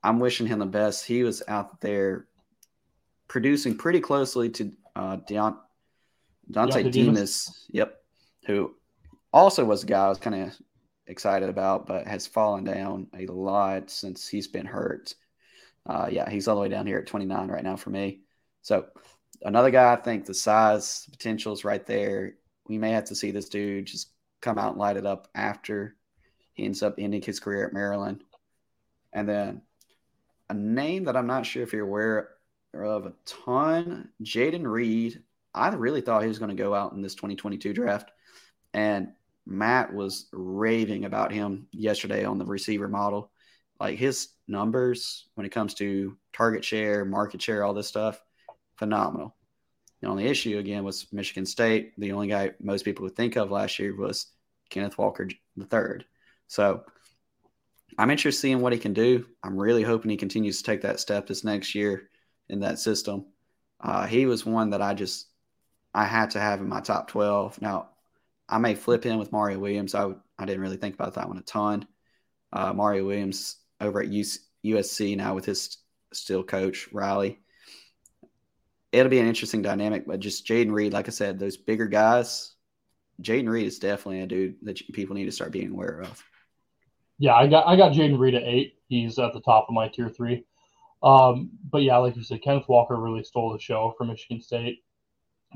Speaker 1: I'm wishing him the best. He was out there producing pretty closely to uh, Deont- Dontay Demus. Yep, who also was a guy I was kind of excited about, but has fallen down a lot since he's been hurt. Uh, yeah, he's all the way down here at 29 right now for me. So another guy, I think the size potential is right there. We may have to see this dude just come out and light it up after he ends up ending his career at Maryland. And then a name that I'm not sure if you're aware of a ton, Jayden Reed. I really thought he was going to go out in this 2022 draft. And Matt was raving about him yesterday on the receiver model. Like his numbers when it comes to target share, market share, all this stuff, phenomenal. The only issue again was Michigan State. The only guy most people would think of last year was Kenneth Walker III. So I'm interested in seeing what he can do. I'm really hoping he continues to take that step this next year in that system. Uh, he was one that I just I had to have in my top 12. Now I may flip in with Mario Williams. I I didn't really think about that one a ton. Uh, Mario Williams over at USC now with his still coach Riley it'll be an interesting dynamic. But just Jayden Reed, like I said, those bigger guys, Jayden Reed is definitely a dude that people need to start being aware of.
Speaker 2: Yeah, I got I got Jayden Reed at eight. He's at the top of my tier three. Um, but yeah, like you said, Kenneth Walker really stole the show for Michigan State.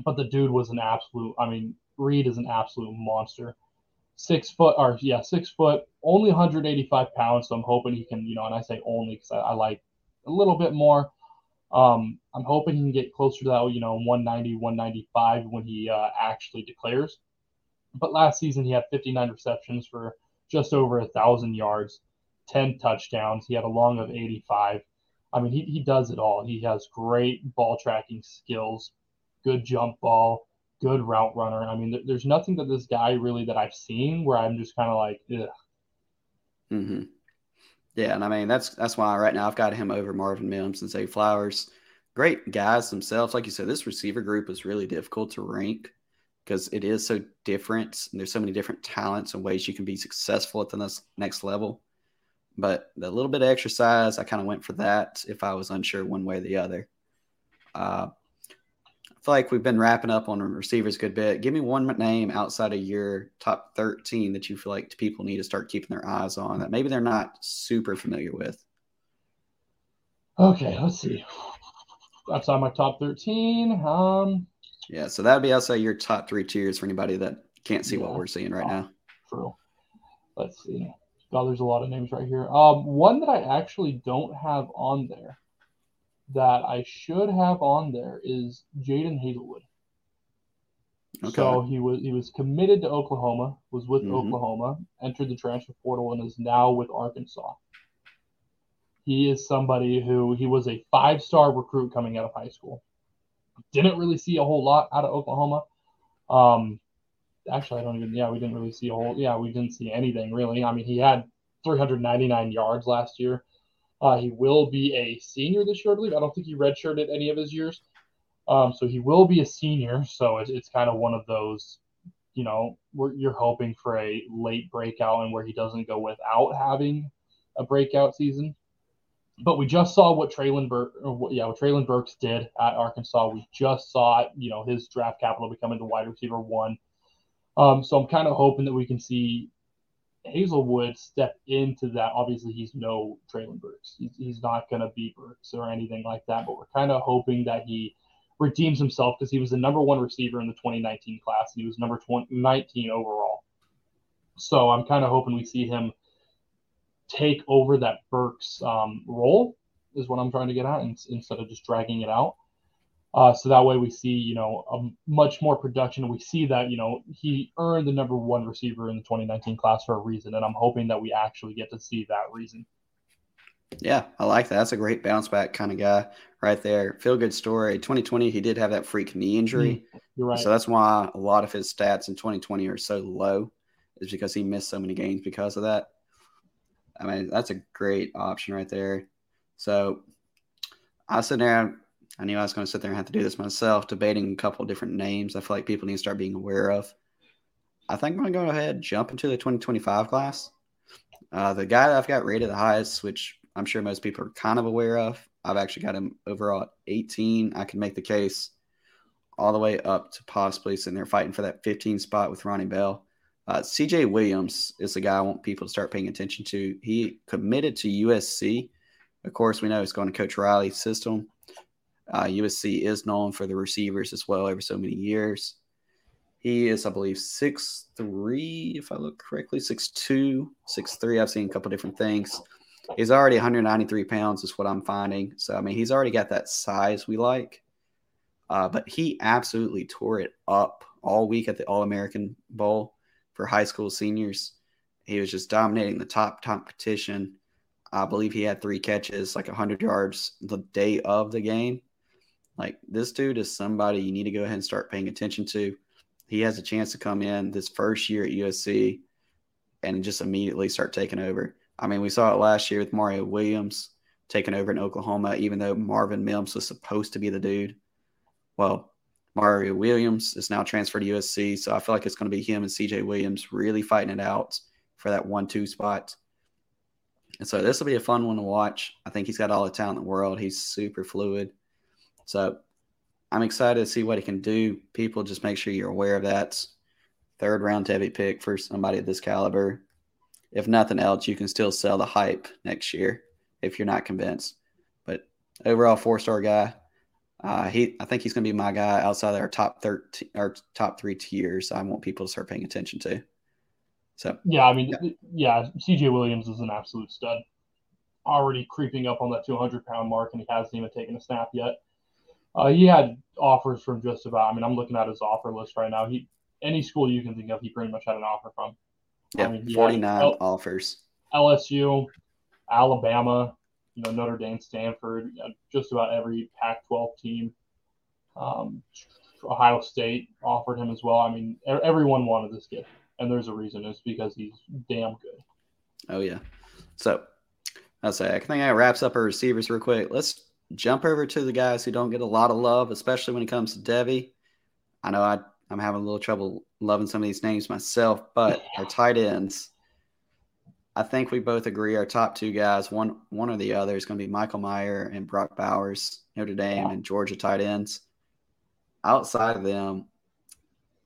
Speaker 2: But the dude was an absolute. I mean, Reed is an absolute monster. Six foot, or yeah, six foot, only 185 pounds. So I'm hoping he can, you know, and I say only because I, I like a little bit more. Um, I'm hoping he can get closer to that, you know, 190, 195 when he uh, actually declares. But last season, he had 59 receptions for just over a thousand yards, 10 touchdowns. He had a long of 85. I mean, he, he does it all. He has great ball tracking skills, good jump ball, good route runner. I mean, th- there's nothing that this guy really that I've seen where I'm just kind of like, ugh.
Speaker 1: Mm-hmm. Yeah, and I mean that's that's why right now I've got him over Marvin Mims and Zay Flowers. Great guys themselves, like you said. This receiver group is really difficult to rank because it is so different. And there's so many different talents and ways you can be successful at the next level. But the little bit of exercise, I kind of went for that if I was unsure one way or the other. Uh, feel like we've been wrapping up on receivers a good bit. Give me one name outside of your top 13 that you feel like people need to start keeping their eyes on that maybe they're not super familiar with.
Speaker 2: Okay, let's see. outside my top 13. Um,
Speaker 1: yeah, so that would be outside your top three tiers for anybody that can't see yeah. what we're seeing right now.
Speaker 2: True. Let's see. God, there's a lot of names right here. Um, one that I actually don't have on there that I should have on there is Jadon Haselwood. Okay. So he was he was committed to Oklahoma, was with mm-hmm. Oklahoma, entered the transfer portal, and is now with Arkansas. He is somebody who he was a five star recruit coming out of high school. Didn't really see a whole lot out of Oklahoma. Um, actually, I don't even. Yeah, we didn't really see a whole. Yeah, we didn't see anything really. I mean, he had 399 yards last year. Uh, he will be a senior this year, I believe. I don't think he redshirted any of his years. Um, so he will be a senior. So it's, it's kind of one of those, you know, where you're hoping for a late breakout and where he doesn't go without having a breakout season. But we just saw what Treylon Burke, yeah, what Treylon Burks did at Arkansas. We just saw, you know, his draft capital becoming the wide receiver one. Um, so I'm kind of hoping that we can see Haselwood step into that. Obviously, he's no Treylon Burks. He's, he's not going to be Burks or anything like that. But we're kind of hoping that he redeems himself because he was the number one receiver in the 2019 class and he was number 20, 19 overall. So I'm kind of hoping we see him take over that Burks um, role is what I'm trying to get at instead of just dragging it out. Uh, so that way we see, you know, a much more production. We see that, you know, he earned the number one receiver in the 2019 class for a reason, and I'm hoping that we actually get to see that reason.
Speaker 1: Yeah, I like that. That's a great bounce back kind of guy right there. Feel good story. 2020, he did have that freak knee injury.
Speaker 2: Mm, you're right.
Speaker 1: So that's why a lot of his stats in 2020 are so low, is because he missed so many games because of that. I mean, that's a great option right there. So I sit there, I knew I was going to sit there and have to do this myself, debating a couple different names I feel like people need to start being aware of. I think I'm going to go ahead and jump into the 2025 class. Uh, the guy that I've got rated the highest, which I'm sure most people are kind of aware of, I've actually got him overall at 18. I can make the case all the way up to possibly sitting there fighting for that 15 spot with Ronnie Bell. Uh, CJ Williams is the guy I want people to start paying attention to. He committed to USC. Of course, we know he's going to Coach Riley's system. Uh, USC is known for the receivers as well over so many years. He is, I believe, six three, if I look correctly, six two, six three. I've seen a couple different things. He's already 193 pounds, is what I'm finding. So, I mean, he's already got that size we like. Uh, but he absolutely tore it up all week at the All American Bowl for high school seniors. He was just dominating the top competition. I believe he had three catches, like 100 yards the day of the game. Like this dude is somebody you need to go ahead and start paying attention to. He has a chance to come in this first year at USC and just immediately start taking over. I mean, we saw it last year with Mario Williams taking over in Oklahoma, even though Marvin Mims was supposed to be the dude. Well, Mario Williams is now transferred to USC, so I feel like it's going to be him and CJ Williams really fighting it out for that one-two spot. And so this will be a fun one to watch. I think he's got all the talent in the world. He's super fluid. So I'm excited to see what he can do. People, just make sure you're aware of that. Third round heavy pick for somebody of this caliber. If nothing else, you can still sell the hype next year if you're not convinced. But overall, four star guy. Uh, he, I think he's going to be my guy outside of our top thirteen, our top three tiers. I want people to start paying attention to. So
Speaker 2: yeah, I mean, yeah, yeah CJ Williams is an absolute stud. Already creeping up on that 200 pound mark, and he hasn't even taken a snap yet. Uh, he had offers from just about. I mean, I'm looking at his offer list right now. He any school you can think of, he pretty much had an offer from.
Speaker 1: Yeah, I mean, 49 L- offers.
Speaker 2: LSU, Alabama, you know Notre Dame, Stanford, just about every Pac-12 team. Um, Ohio State offered him as well. I mean, everyone wanted this kid, and there's a reason. It's because he's damn good.
Speaker 1: Oh yeah. So I'll say I think that wraps up our receivers real quick. Let's jump over to the guys who don't get a lot of love, especially when it comes to Devy. I know I, I'm having a little trouble loving some of these names myself, but our tight ends, I think we both agree our top two guys, one one or the other, is going to be Michael Mayer and Brock Bowers, Notre Dame and Georgia tight ends. Outside of them,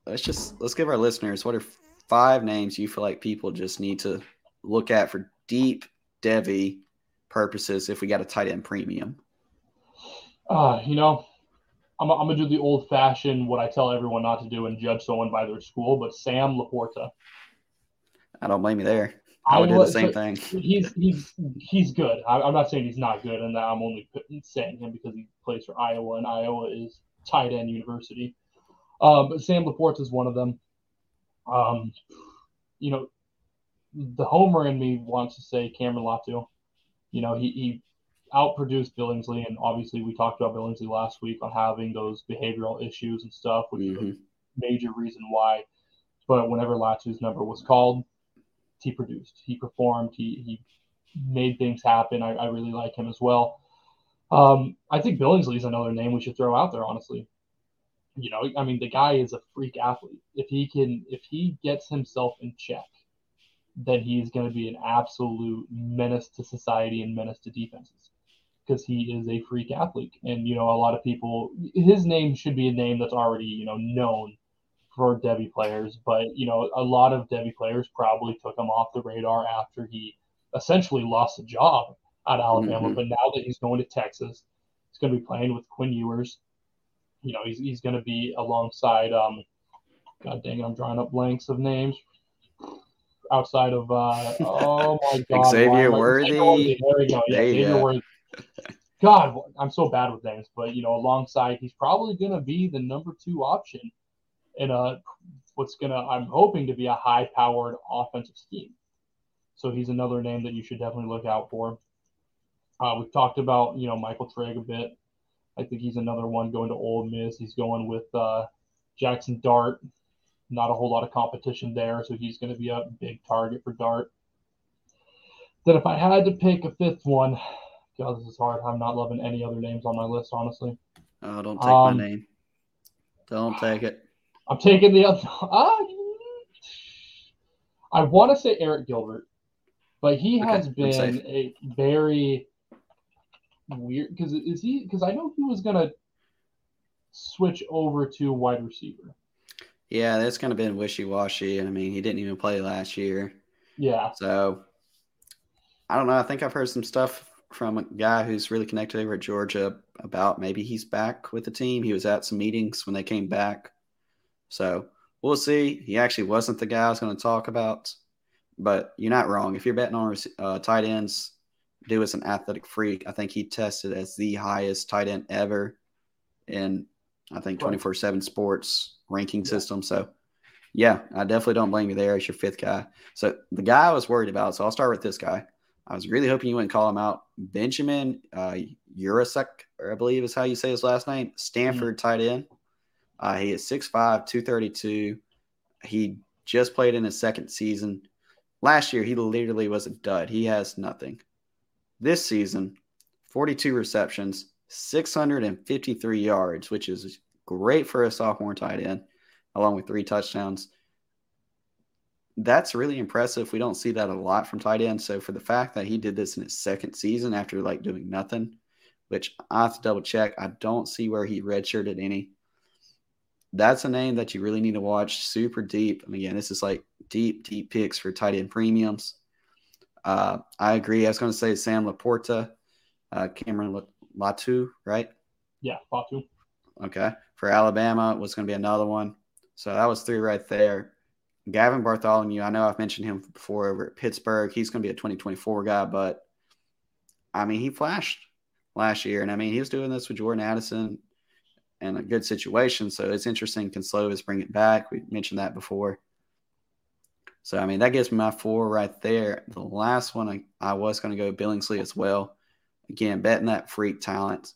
Speaker 1: let's just let's give our listeners what are five names you feel like people just need to look at for deep Devy purposes if we got a tight end premium.
Speaker 2: Uh, you know, I'm, I'm gonna do the old fashioned what I tell everyone not to do and judge someone by their school, but Sam LaPorta.
Speaker 1: I don't blame you there. I would do the same thing.
Speaker 2: He's he's he's good. I, am not saying he's not good, and that I'm only saying him because he plays for Iowa, and Iowa is tight end university. Um, but Sam LaPorta is one of them. Um, you know, the homer in me wants to say Cameron Latu. You know, he, he outproduced Billingsley, and obviously we talked about Billingsley last week on having those behavioral issues and stuff, which mm-hmm. is a major reason why. But whenever Latu's number was called, he produced, he performed, he he made things happen. I, I really like him as well. Um, I think Billingsley is another name we should throw out there, honestly. You know, I mean, the guy is a freak athlete. If he can, if he gets himself in check, then he's going to be an absolute menace to society and menace to defenses because he is a freak athlete. And, you know, a lot of people, his name should be a name that's already, you know, known for Devy players. But, you know, a lot of Devy players probably took him off the radar after he essentially lost a job at Alabama. Mm-hmm. But now that he's going to Texas, he's going to be playing with Quinn Ewers. You know, he's, he's going to be alongside, um, God dang it, I'm drawing up blanks of names outside of, uh, oh my God.
Speaker 1: Xavier Worthy. There we
Speaker 2: go. Yeah, Xavier Worthy God, I'm so bad with names, but you know, alongside, he's probably going to be the number two option in a what's going to, I'm hoping to be a high powered offensive scheme. So he's another name that you should definitely look out for. Uh, we've talked about, you know, Michael Trigg a bit. I think he's another one going to Ole Miss. He's going with uh, Jackson Dart. Not a whole lot of competition there, so he's going to be a big target for Dart. Then, if I had to pick a fifth one, God, this is hard. I'm not loving any other names on my list, honestly.
Speaker 1: Oh, don't take um, my name. Don't take it.
Speaker 2: I'm taking the other. Uh, I want to say Arik Gilbert, but he okay, has been a very weird because is he because I know he was gonna switch over to wide receiver.
Speaker 1: Yeah, that's kind of been wishy washy, and I mean he didn't even play last year.
Speaker 2: Yeah.
Speaker 1: So I don't know. I think I've heard some stuff from a guy who's really connected over at Georgia about maybe he's back with the team. He was at some meetings when they came back. So we'll see. He actually wasn't the guy I was going to talk about, but you're not wrong. If you're betting on uh, tight ends, do as an athletic freak. I think he tested as the highest tight end ever in, I think, 24 7 sports ranking yeah. system. So, yeah, I definitely don't blame you there as your fifth guy. So, the guy I was worried about, so I'll start with this guy. I was really hoping you wouldn't call him out. Benjamin uh, Yurosek, or I believe is how you say his last name, Stanford mm-hmm. tight end. Uh, he is 6'5, 232. He just played in his second season. Last year, he literally was a dud. He has nothing. This season, 42 receptions, 653 yards, which is great for a sophomore tight end, along with three touchdowns that's really impressive. We don't see that a lot from tight end. So for the fact that he did this in his second season after like doing nothing, which I have to double check, I don't see where he redshirted any. That's a name that you really need to watch super deep. And again, this is like deep, deep picks for tight end premiums. Uh, I agree. I was going to say Sam LaPorta, uh, Cameron Latu, right?
Speaker 2: Yeah, Latu.
Speaker 1: Okay. For Alabama was going to be another one. So that was three right there. Gavin Bartholomew, I know I've mentioned him before over at Pittsburgh. He's going to be a 2024 guy, but I mean, he flashed last year. And I mean, he was doing this with Jordan Addison in a good situation. So it's interesting. Can Slovis bring it back? We mentioned that before. So, I mean, that gives me my four right there. The last one, I, I was going to go Billingsley as well. Again, betting that freak talent.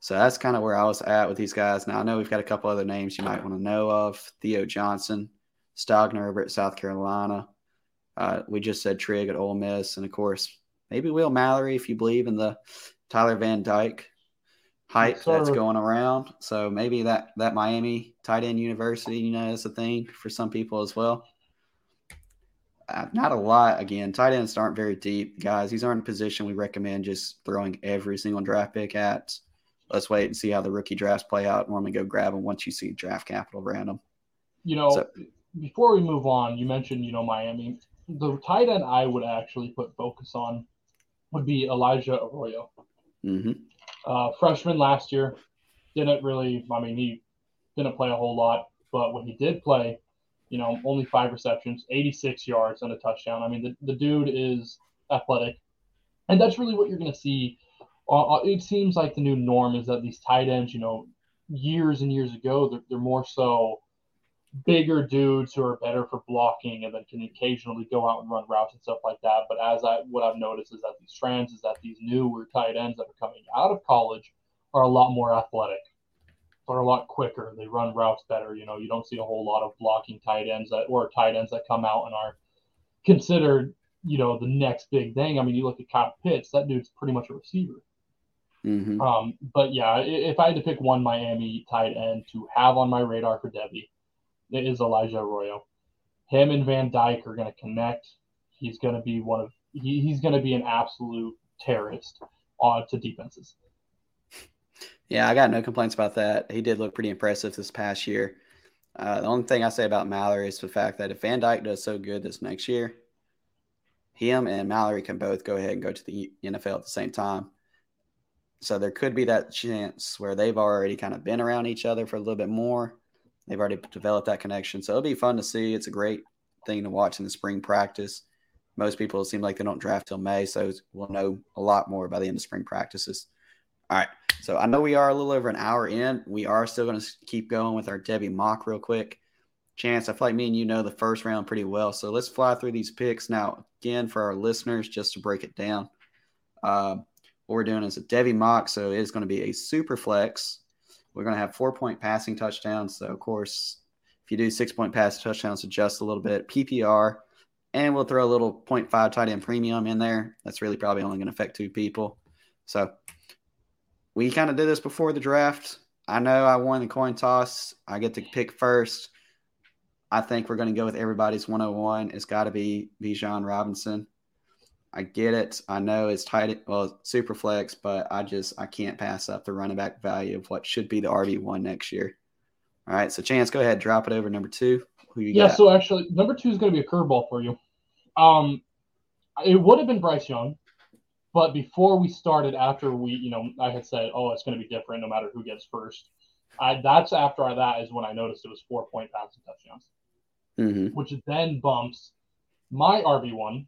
Speaker 1: So that's kind of where I was at with these guys. Now, I know we've got a couple other names you might want to know of. Theo Johnson Stogner over at South Carolina. Uh, we just said Trigg at Ole Miss, and of course, maybe Will Mallory if you believe in the Tyler Van Dyke hype yes, that's going around. So maybe that that Miami tight end university, you know, is a thing for some people as well. Uh, not a lot. Again, tight ends aren't very deep, guys. These aren't a position we recommend just throwing every single draft pick at. Let's wait and see how the rookie drafts play out. Normally, go grab them once you see draft capital random.
Speaker 2: You know, so, before we move on, you mentioned, you know, Miami. The tight end I would actually put focus on would be Elijah Arroyo.
Speaker 1: Mm-hmm.
Speaker 2: Uh, freshman last year didn't really. I mean, he didn't play a whole lot, but when he did play, you know, only five receptions, 86 yards, and a touchdown. I mean, the, the dude is athletic, and that's really what you're going to see. Uh, uh, it seems like the new norm is that these tight ends, you know, years and years ago, they're, they're more so bigger dudes who are better for blocking and then can occasionally go out and run routes and stuff like that. But as I what I've noticed is that these trends is that these newer tight ends that are coming out of college are a lot more athletic. They're a lot quicker. They run routes better. You know, you don't see a whole lot of blocking tight ends that or tight ends that come out and are considered, you know, the next big thing. I mean, you look at Kyle Pitts, that dude's pretty much a receiver. Mm-hmm. Um, but yeah, if I had to pick one Miami tight end to have on my radar for Devy, it is Elijah Arroyo. Him and Van Dyke are going to connect. He's going to be one of he, he's going to be an absolute terrorist uh, to defenses.
Speaker 1: Yeah, I got no complaints about that. He did look pretty impressive this past year. Uh, the only thing I say about Mallory is the fact that if Van Dyke does so good this next year, him and Mallory can both go ahead and go to the NFL at the same time. So there could be that chance where they've already kind of been around each other for a little bit more. They've already developed that connection. So it'll be fun to see. It's a great thing to watch in the spring practice. Most people seem like they don't draft till May, so we'll know a lot more by the end of spring practices. All right. So I know we are a little over an hour in. We are still going to keep going with our Devy mock real quick. Chance, I feel like me and you know the first round pretty well. So let's fly through these picks. Now, again, for our listeners, just to break it down, uh, what we're doing is a Devy mock. So it is going to be a super flex. We're going to have four point passing touchdowns. So, of course, if you do six point pass touchdowns, adjust a little bit. PPR, and we'll throw a little 0.5 tight end premium in there. That's really probably only going to affect two people. So, we kind of did this before the draft. I know I won the coin toss. I get to pick first. I think we're going to go with everybody's 101. It's got to be Bijan Robinson. I get it. I know it's tight, well, super flex, but I just I can't pass up the running back value of what should be the RB one next year. All right, so Chance, go ahead, drop it over number two.
Speaker 2: Who you yeah, got? so actually, number two is going to be a curveball for you. Um, it would have been Bryce Young, but before we started, after we, you know, I had said, oh, it's going to be different no matter who gets first. I, that's after that is when I noticed it was four point passing touchdowns, mm-hmm. which then bumps my RB one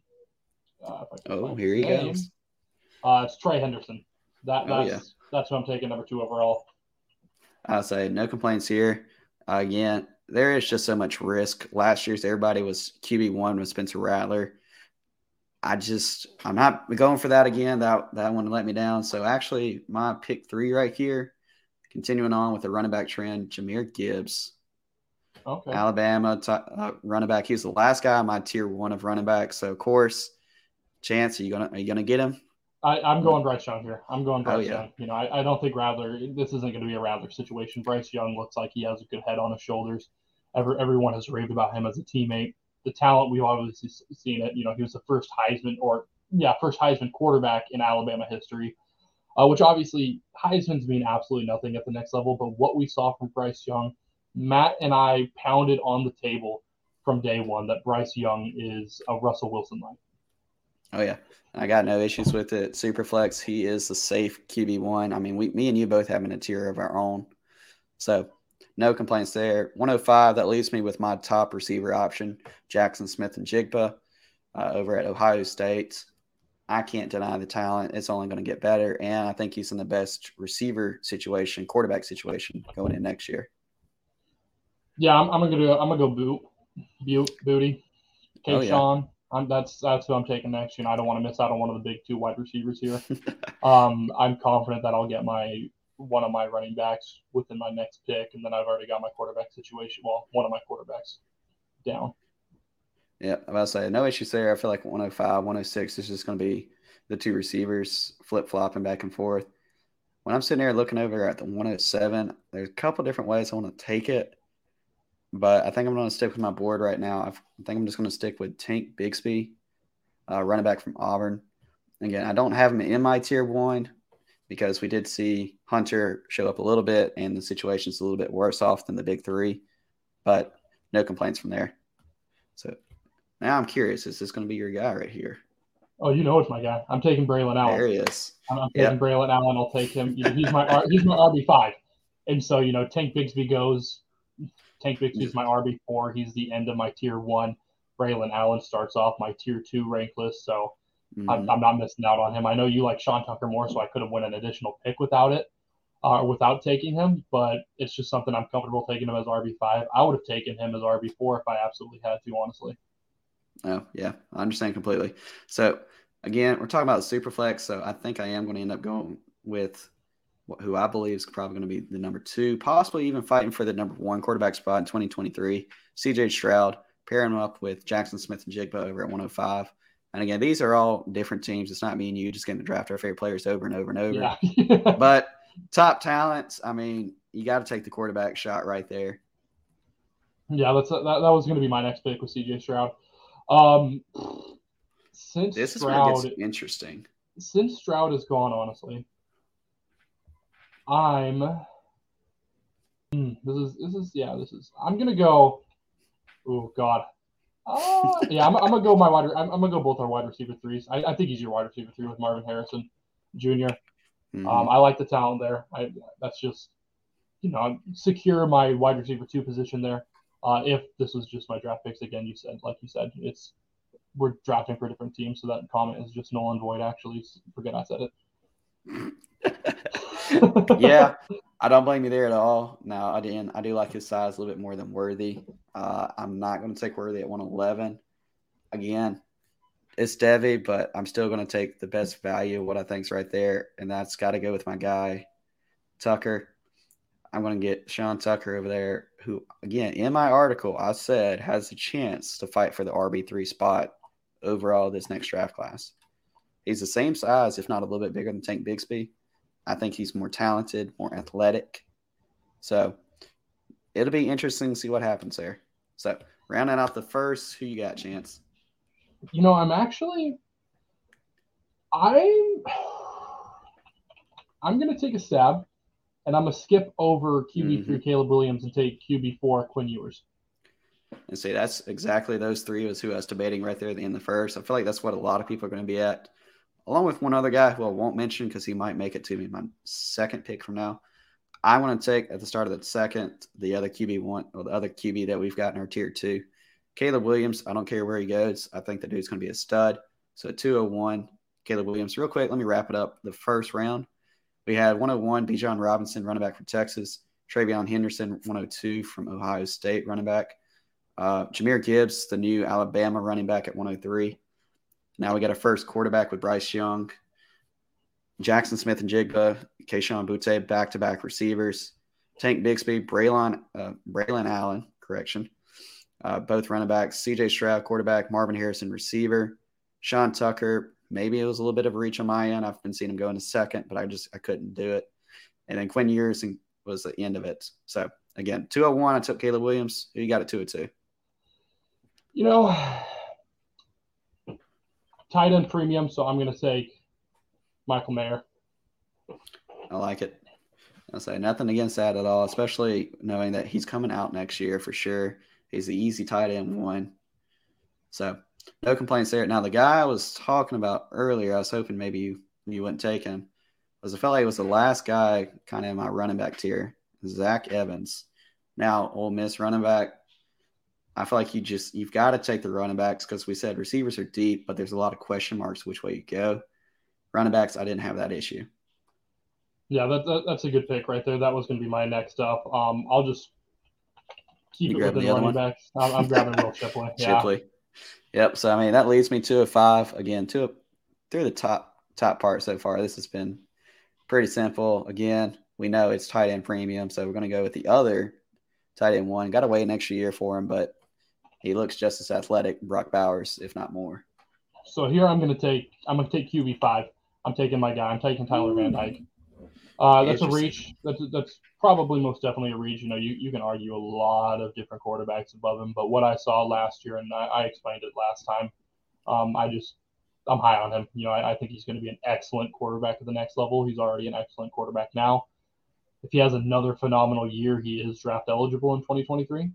Speaker 1: uh, oh, here he name. goes.
Speaker 2: Uh, it's Trey Henderson. That that's oh, yeah. that's what I'm taking number two overall.
Speaker 1: I'll say no complaints here. Uh, again, there is just so much risk. Last year's everybody was QB one with Spencer Rattler. I just I'm not going for that again. That that one let me down. So actually, my pick three right here, continuing on with the running back trend, Jahmyr Gibbs. Okay. Alabama t- uh, running back. He was the last guy on my tier one of running back. So of course, Chance, are you gonna are you gonna get him?
Speaker 2: I, am going Bryce Young here. I'm going Bryce oh, yeah. Young. You know, I, I don't think Rattler. This isn't going to be a Rattler situation. Bryce Young looks like he has a good head on his shoulders. Every, everyone has raved about him as a teammate. The talent we've always seen it. You know, he was the first Heisman or yeah, first Heisman quarterback in Alabama history. Uh, which obviously Heisman's mean absolutely nothing at the next level. But what we saw from Bryce Young, Matt and I pounded on the table from day one that Bryce Young is a Russell Wilson like.
Speaker 1: Oh yeah, I got no issues with it. Superflex, he is the safe QB one. I mean, we, me and you both have an interior of our own, so no complaints there. 105. That leaves me with my top receiver option, Jackson Smith-Njigba, uh, over at Ohio State. I can't deny the talent. It's only going to get better, and I think he's in the best receiver situation, quarterback situation going in next year.
Speaker 2: Yeah, I'm, I'm gonna go. I'm gonna go boot, boot, booty. Okay, oh, yeah. Sean. I'm, that's that's who I'm taking next. You know, I don't want to miss out on one of the big two wide receivers here. um, I'm confident that I'll get my one of my running backs within my next pick, and then I've already got my quarterback situation. Well, one of my quarterbacks down.
Speaker 1: Yeah, I was say no issues there. I feel like 105, 106 is just going to be the two receivers flip flopping back and forth. When I'm sitting there looking over at the 107, there's a couple different ways I want to take it. But I think I'm going to stick with my board right now. I think I'm just going to stick with Tank Bigsby, uh, running back from Auburn. Again, I don't have him in my tier one because we did see Hunter show up a little bit and the situation's a little bit worse off than the big three, but no complaints from there. So now I'm curious, is this going to be your guy right here?
Speaker 2: Oh, you know it's my guy. I'm taking Braylon Allen.
Speaker 1: There he is.
Speaker 2: I'm, I'm taking yep. Braylon Allen. I'll take him. You know, he's my he's my RB five, and so you know Tank Bigsby goes. Tank Bigsby's my RB four. He's the end of my tier one. Braylon Allen starts off my tier two rank list, so mm-hmm. I'm, I'm, not missing out on him. I know you like Sean Tucker more, so I could have won an additional pick without it, uh, without taking him. But it's just something I'm comfortable taking him as RB five. I would have taken him as RB four if I absolutely had to, honestly.
Speaker 1: Oh yeah, I understand completely. So again, we're talking about the super flex, so I think I am going to end up going with who I believe is probably going to be the number two, possibly even fighting for the number one quarterback spot in 2023. CJ Stroud, pairing him up with Jackson Smith-Njigba over at 105. And again, these are all different teams. It's not me and you just getting to draft our favorite players over and over and over. Yeah. but top talents, I mean, you got to take the quarterback shot right there.
Speaker 2: Yeah, that's that, that was going to be my next pick with CJ Stroud. Um, since
Speaker 1: this
Speaker 2: Stroud,
Speaker 1: is interesting.
Speaker 2: Since Stroud is gone, honestly, I'm. Hmm, this is this is yeah. This is. I'm gonna go. Oh God. Uh, yeah, I'm, I'm gonna go my wide. I'm, I'm, gonna go both our wide receiver threes. I, I think he's your wide receiver three with Marvin Harrison Jr. Mm-hmm. Um, I like the talent there. I that's just you know secure my wide receiver two position there. Uh, if this was just my draft picks again, you said like you said, it's we're drafting for different teams, so that comment is just null and void. Actually, forget I said
Speaker 1: it. yeah, I don't blame you there at all. Now, I didn't. I do like his size a little bit more than Worthy. Uh, I'm not going to take Worthy at 111. Again, it's Devy, but I'm still going to take the best value, what I think's right there, and that's got to go with my guy, Tucker. I'm going to get Sean Tucker over there, who, again, in my article, I said has a chance to fight for the RB3 spot overall this next draft class. He's the same size, if not a little bit bigger than Tank Bigsby. I think he's more talented, more athletic. So it'll be interesting to see what happens there. So rounding out the first, who you got, Chance?
Speaker 2: You know, I'm actually I'm I'm gonna take a stab and I'm gonna skip over QB 3 mm-hmm. Caleb Williams and take QB four Quinn Ewers.
Speaker 1: And see, that's exactly those three was who I was debating right there at the end of the first. I feel like that's what a lot of people are going to be at along with one other guy who I won't mention because he might make it to me my second pick from now. I want to take at the start of the second the other QB one or the other QB that we've got in our tier two, Caleb Williams. I don't care where he goes. I think the dude's going to be a stud. So 201, Caleb Williams. Real quick, let me wrap it up. The first round, we had 101, Bijan Robinson, running back from Texas. TreVeyon Henderson, 102 from Ohio State, running back. Uh, Jahmyr Gibbs, the new Alabama running back at 103. Now we got a first quarterback with Bryce Young, Jackson Smith-Njigba, Kayshon Boutte, back to back receivers, Tank Bigsby, Braylon, uh, Braylon Allen, correction, uh, both running backs, CJ Stroud, quarterback, Marvin Harrison, receiver, Sean Tucker. Maybe it was a little bit of a reach on my end. I've been seeing him go in a second, but I just I couldn't do it. And then Quinn Ewers was the end of it. So again, 201, I took Caleb Williams. Who you got at 202?
Speaker 2: You know, tight end premium, so I'm going to say Michael Mayer.
Speaker 1: I like it. I'll say nothing against that at all, especially knowing that he's coming out next year for sure. He's the easy tight end one. So no complaints there. Now the guy I was talking about earlier, I was hoping maybe you, you wouldn't take him, was felt like he was the last guy kind of in my running back tier, Zach Evans. Now Ole Miss running back, I feel like you just you've got to take the running backs because we said receivers are deep, but there's a lot of question marks which way you go. Running backs, I didn't have that issue.
Speaker 2: Yeah, that, that that's a good pick right there. That was going to be my next up. Um, I'll just keep you it within running one? backs. I'm, I'm grabbing Will Shipley. Yeah. Shipley.
Speaker 1: Yep. So I mean that leads me to a five again. To a, through the top top part so far. This has been pretty simple. Again, we know it's tight end premium, so we're going to go with the other tight end one. Got to wait an extra year for him, but he looks just as athletic, Brock Bowers, if not more.
Speaker 2: So here I'm going to take I'm going to take QB five. I'm taking my guy. I'm taking Tyler Van Dyke. Uh, that's a reach. That's that's probably most definitely a reach. You know, you, you can argue a lot of different quarterbacks above him, but what I saw last year, and I, I explained it last time, um, I just I'm high on him. You know, I, I think he's going to be an excellent quarterback at the next level. He's already an excellent quarterback now. If he has another phenomenal year, he is draft eligible in 2023.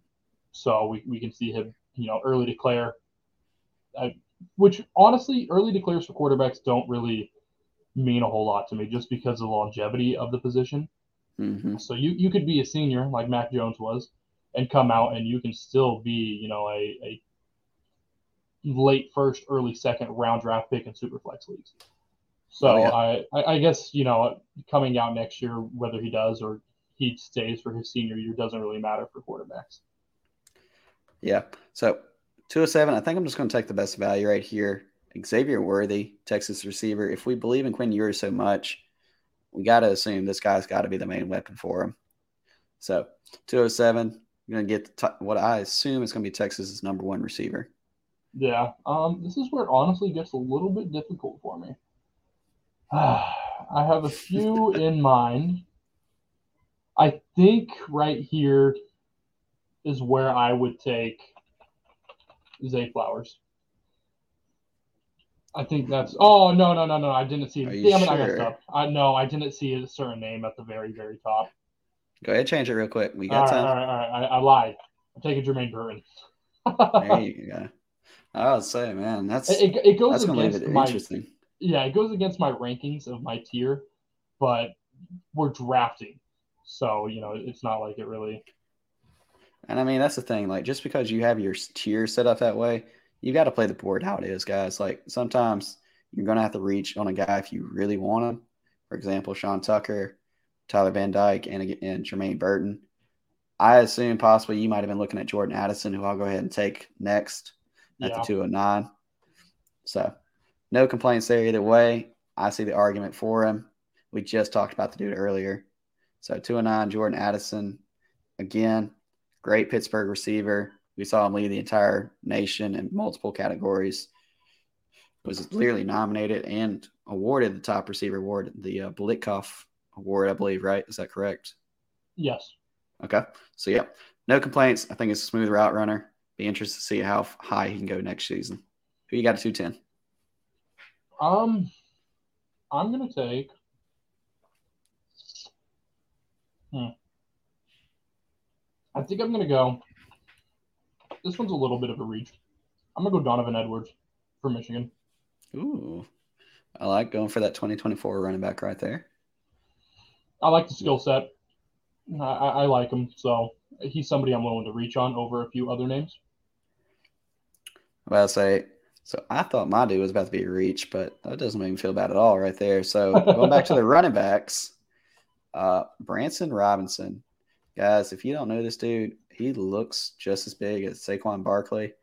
Speaker 2: So we, we can see him, you know, early declare. I, which honestly, early declares for quarterbacks don't really mean a whole lot to me just because of the longevity of the position.
Speaker 1: Mm-hmm.
Speaker 2: So you, you could be a senior like Mac Jones was and come out and you can still be, you know, a, a late first, early second round draft pick in superflex leagues. So
Speaker 1: Oh, yeah.
Speaker 2: I, I, I guess, you know, coming out next year, whether he does or he stays for his senior year doesn't really matter for quarterbacks.
Speaker 1: Yeah. So 207, I think I'm just going to take the best value right here. Xavier Worthy, Texas receiver. If we believe in Quinn Ewers so much, we got to assume this guy's got to be the main weapon for him. So 207, you're going to get the t- what I assume is going to be Texas's number one receiver.
Speaker 2: Yeah, um, this is where it honestly gets a little bit difficult for me. I have a few in mind. I think right here is where I would take Zay Flowers. I think that's. Oh no no no no! I didn't see
Speaker 1: Are
Speaker 2: it.
Speaker 1: you
Speaker 2: Damn it! I messed up. I no, I didn't see a certain name at the very very top.
Speaker 1: Go ahead, change it real quick. We got
Speaker 2: right, all
Speaker 1: time.
Speaker 2: right, all right. I, I lied. I'm taking Jermaine Burton.
Speaker 1: There you go. I would say, man, that's
Speaker 2: it, it, goes
Speaker 1: that's going to leave
Speaker 2: against
Speaker 1: it
Speaker 2: my
Speaker 1: interesting.
Speaker 2: yeah, it goes against my rankings of my tier, but we're drafting, so you know it's not like it really.
Speaker 1: And I mean, that's the thing. Like, just because you have your tier set up that way, you got to play the board how it is, guys. Like, sometimes you're going to have to reach on a guy if you really want him. For example, Sean Tucker, Tyler Van Dyke, and, and Jermaine Burton. I assume possibly you might have been looking at Jordan Addison, who I'll go ahead and take next at
Speaker 2: Yeah.
Speaker 1: the 209. So, no complaints there either way. I see the argument for him. We just talked about the dude earlier. So, 209, Jordan Addison. Again, great Pittsburgh receiver. We saw him lead the entire nation in multiple categories. Was clearly nominated and awarded the top receiver award, the uh, Blitkoff award, I believe, right? Is that correct?
Speaker 2: Yes.
Speaker 1: Okay. So, yeah, no complaints. I think it's a smooth route runner. Be interested to see how high he can go next season. Who you got at 210?
Speaker 2: Um, I'm gonna take. Hmm. I think I'm gonna go. This one's a little bit of a reach. I'm gonna go Donovan Edwards for Michigan.
Speaker 1: Ooh, I like going for that 2024 running back right there.
Speaker 2: I like the skill set. I, I I like him, so he's somebody I'm willing to reach on over a few other names.
Speaker 1: Well, say, so I thought my dude was about to be a reach, but that doesn't make me feel bad at all right there. So going back to the running backs, uh, Branson Robinson. Guys, if you don't know this dude, he looks just as big as Saquon Barkley,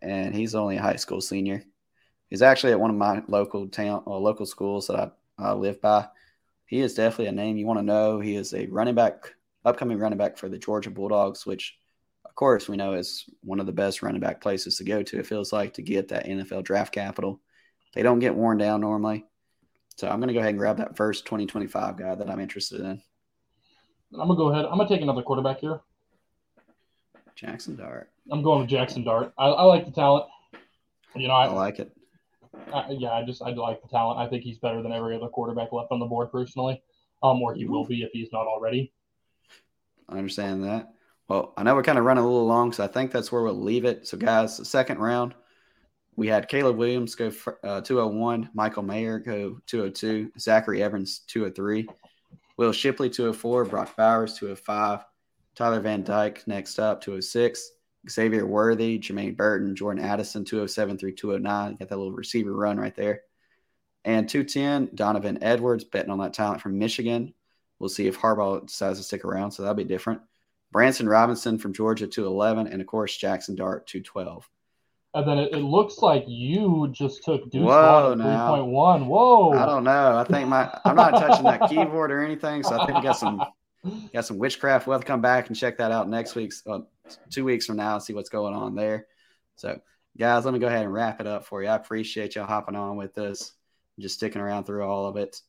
Speaker 1: and he's only a high school senior. He's actually at one of my local town or local schools that I, I live by. He is definitely a name you want to know. He is a running back, upcoming running back for the Georgia Bulldogs, which of course, we know is one of the best running back places to go to. It feels like to get that NFL draft capital. They don't get worn down normally. So I'm going to go ahead and grab that first 2025 guy that I'm interested in.
Speaker 2: I'm gonna go ahead. I'm gonna take another quarterback here.
Speaker 1: Jackson Dart.
Speaker 2: I'm going with Jackson Dart. I, I like the talent. You know, I,
Speaker 1: I like it.
Speaker 2: I, yeah, I just I like the talent. I think he's better than every other quarterback left on the board personally, um, or he will be if he's not already.
Speaker 1: I understand that. Well, I know we're kind of running a little long, so I think that's where we'll leave it. So, guys, the second round, we had Caleb Williams go uh, 201, Michael Mayer go 202, Zachary Evans 203, Will Shipley 204, Brock Bowers 205, Tyler Van Dyke next up 206, Xavier Worthy, Jermaine Burton, Jordan Addison 207 through 209. Got that little receiver run right there. And 210, Donovan Edwards betting on that talent from Michigan. We'll see if Harbaugh decides to stick around, so that'll be different. Branson Robinson from Georgia 211, and of course Jackson Dart 212.
Speaker 2: And then it, it looks like you just took Deuce
Speaker 1: Whoa,
Speaker 2: Vaughn at
Speaker 1: now.
Speaker 2: 3.1. Whoa.
Speaker 1: I don't know. I think my I'm not touching that keyboard or anything, so I think we got some got some witchcraft. We'll have to come back and check that out next week's uh, two weeks from now and see what's going on there. So, guys, let me go ahead and wrap it up for you. I appreciate y'all hopping on with us, just sticking around through all of it.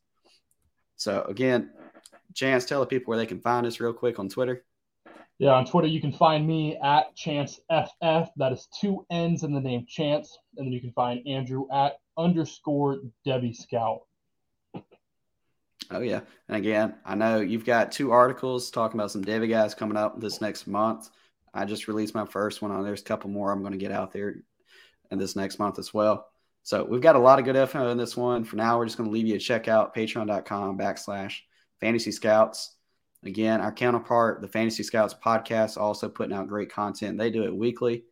Speaker 1: So, again, Chance, tell the people where they can find us real quick on Twitter.
Speaker 2: Yeah, on Twitter you can find me at ChanceFF. That is two N's in the name Chance. And then you can find Andrew at underscore Devy Scout.
Speaker 1: Oh yeah, and again, I know you've got two articles talking about some Devy guys coming up this next month. I just released my first one. On there's a couple more I'm going to get out there in this next month as well. So we've got a lot of good info in this one. For now, we're just going to leave you to check out patreon.com backslash fantasy scouts. Again, our counterpart, the Fantasy Scouts podcast, also putting out great content. They do it weekly.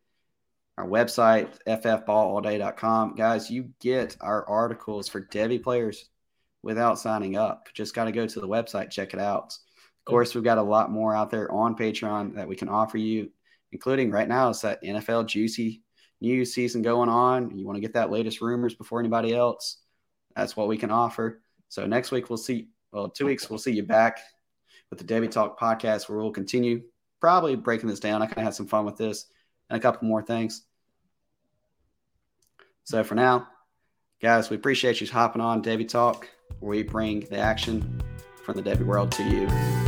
Speaker 1: Our website, ffballalday.com. Guys, you get our articles for Devy players without signing up. Just got to go to the website, check it out. Of course, we've got a lot more out there on Patreon that we can offer you, including right now, it's that NFL juicy news season going on. You want to get that latest rumors before anybody else. That's what we can offer. So next week, we'll see. Well, two weeks, we'll see you back with the Devy Talk podcast, where we'll continue probably breaking this down. I kind of had some fun with this and a couple more things. So for now, guys, we appreciate you hopping on Devy Talk, where we bring the action from the Devy world to you.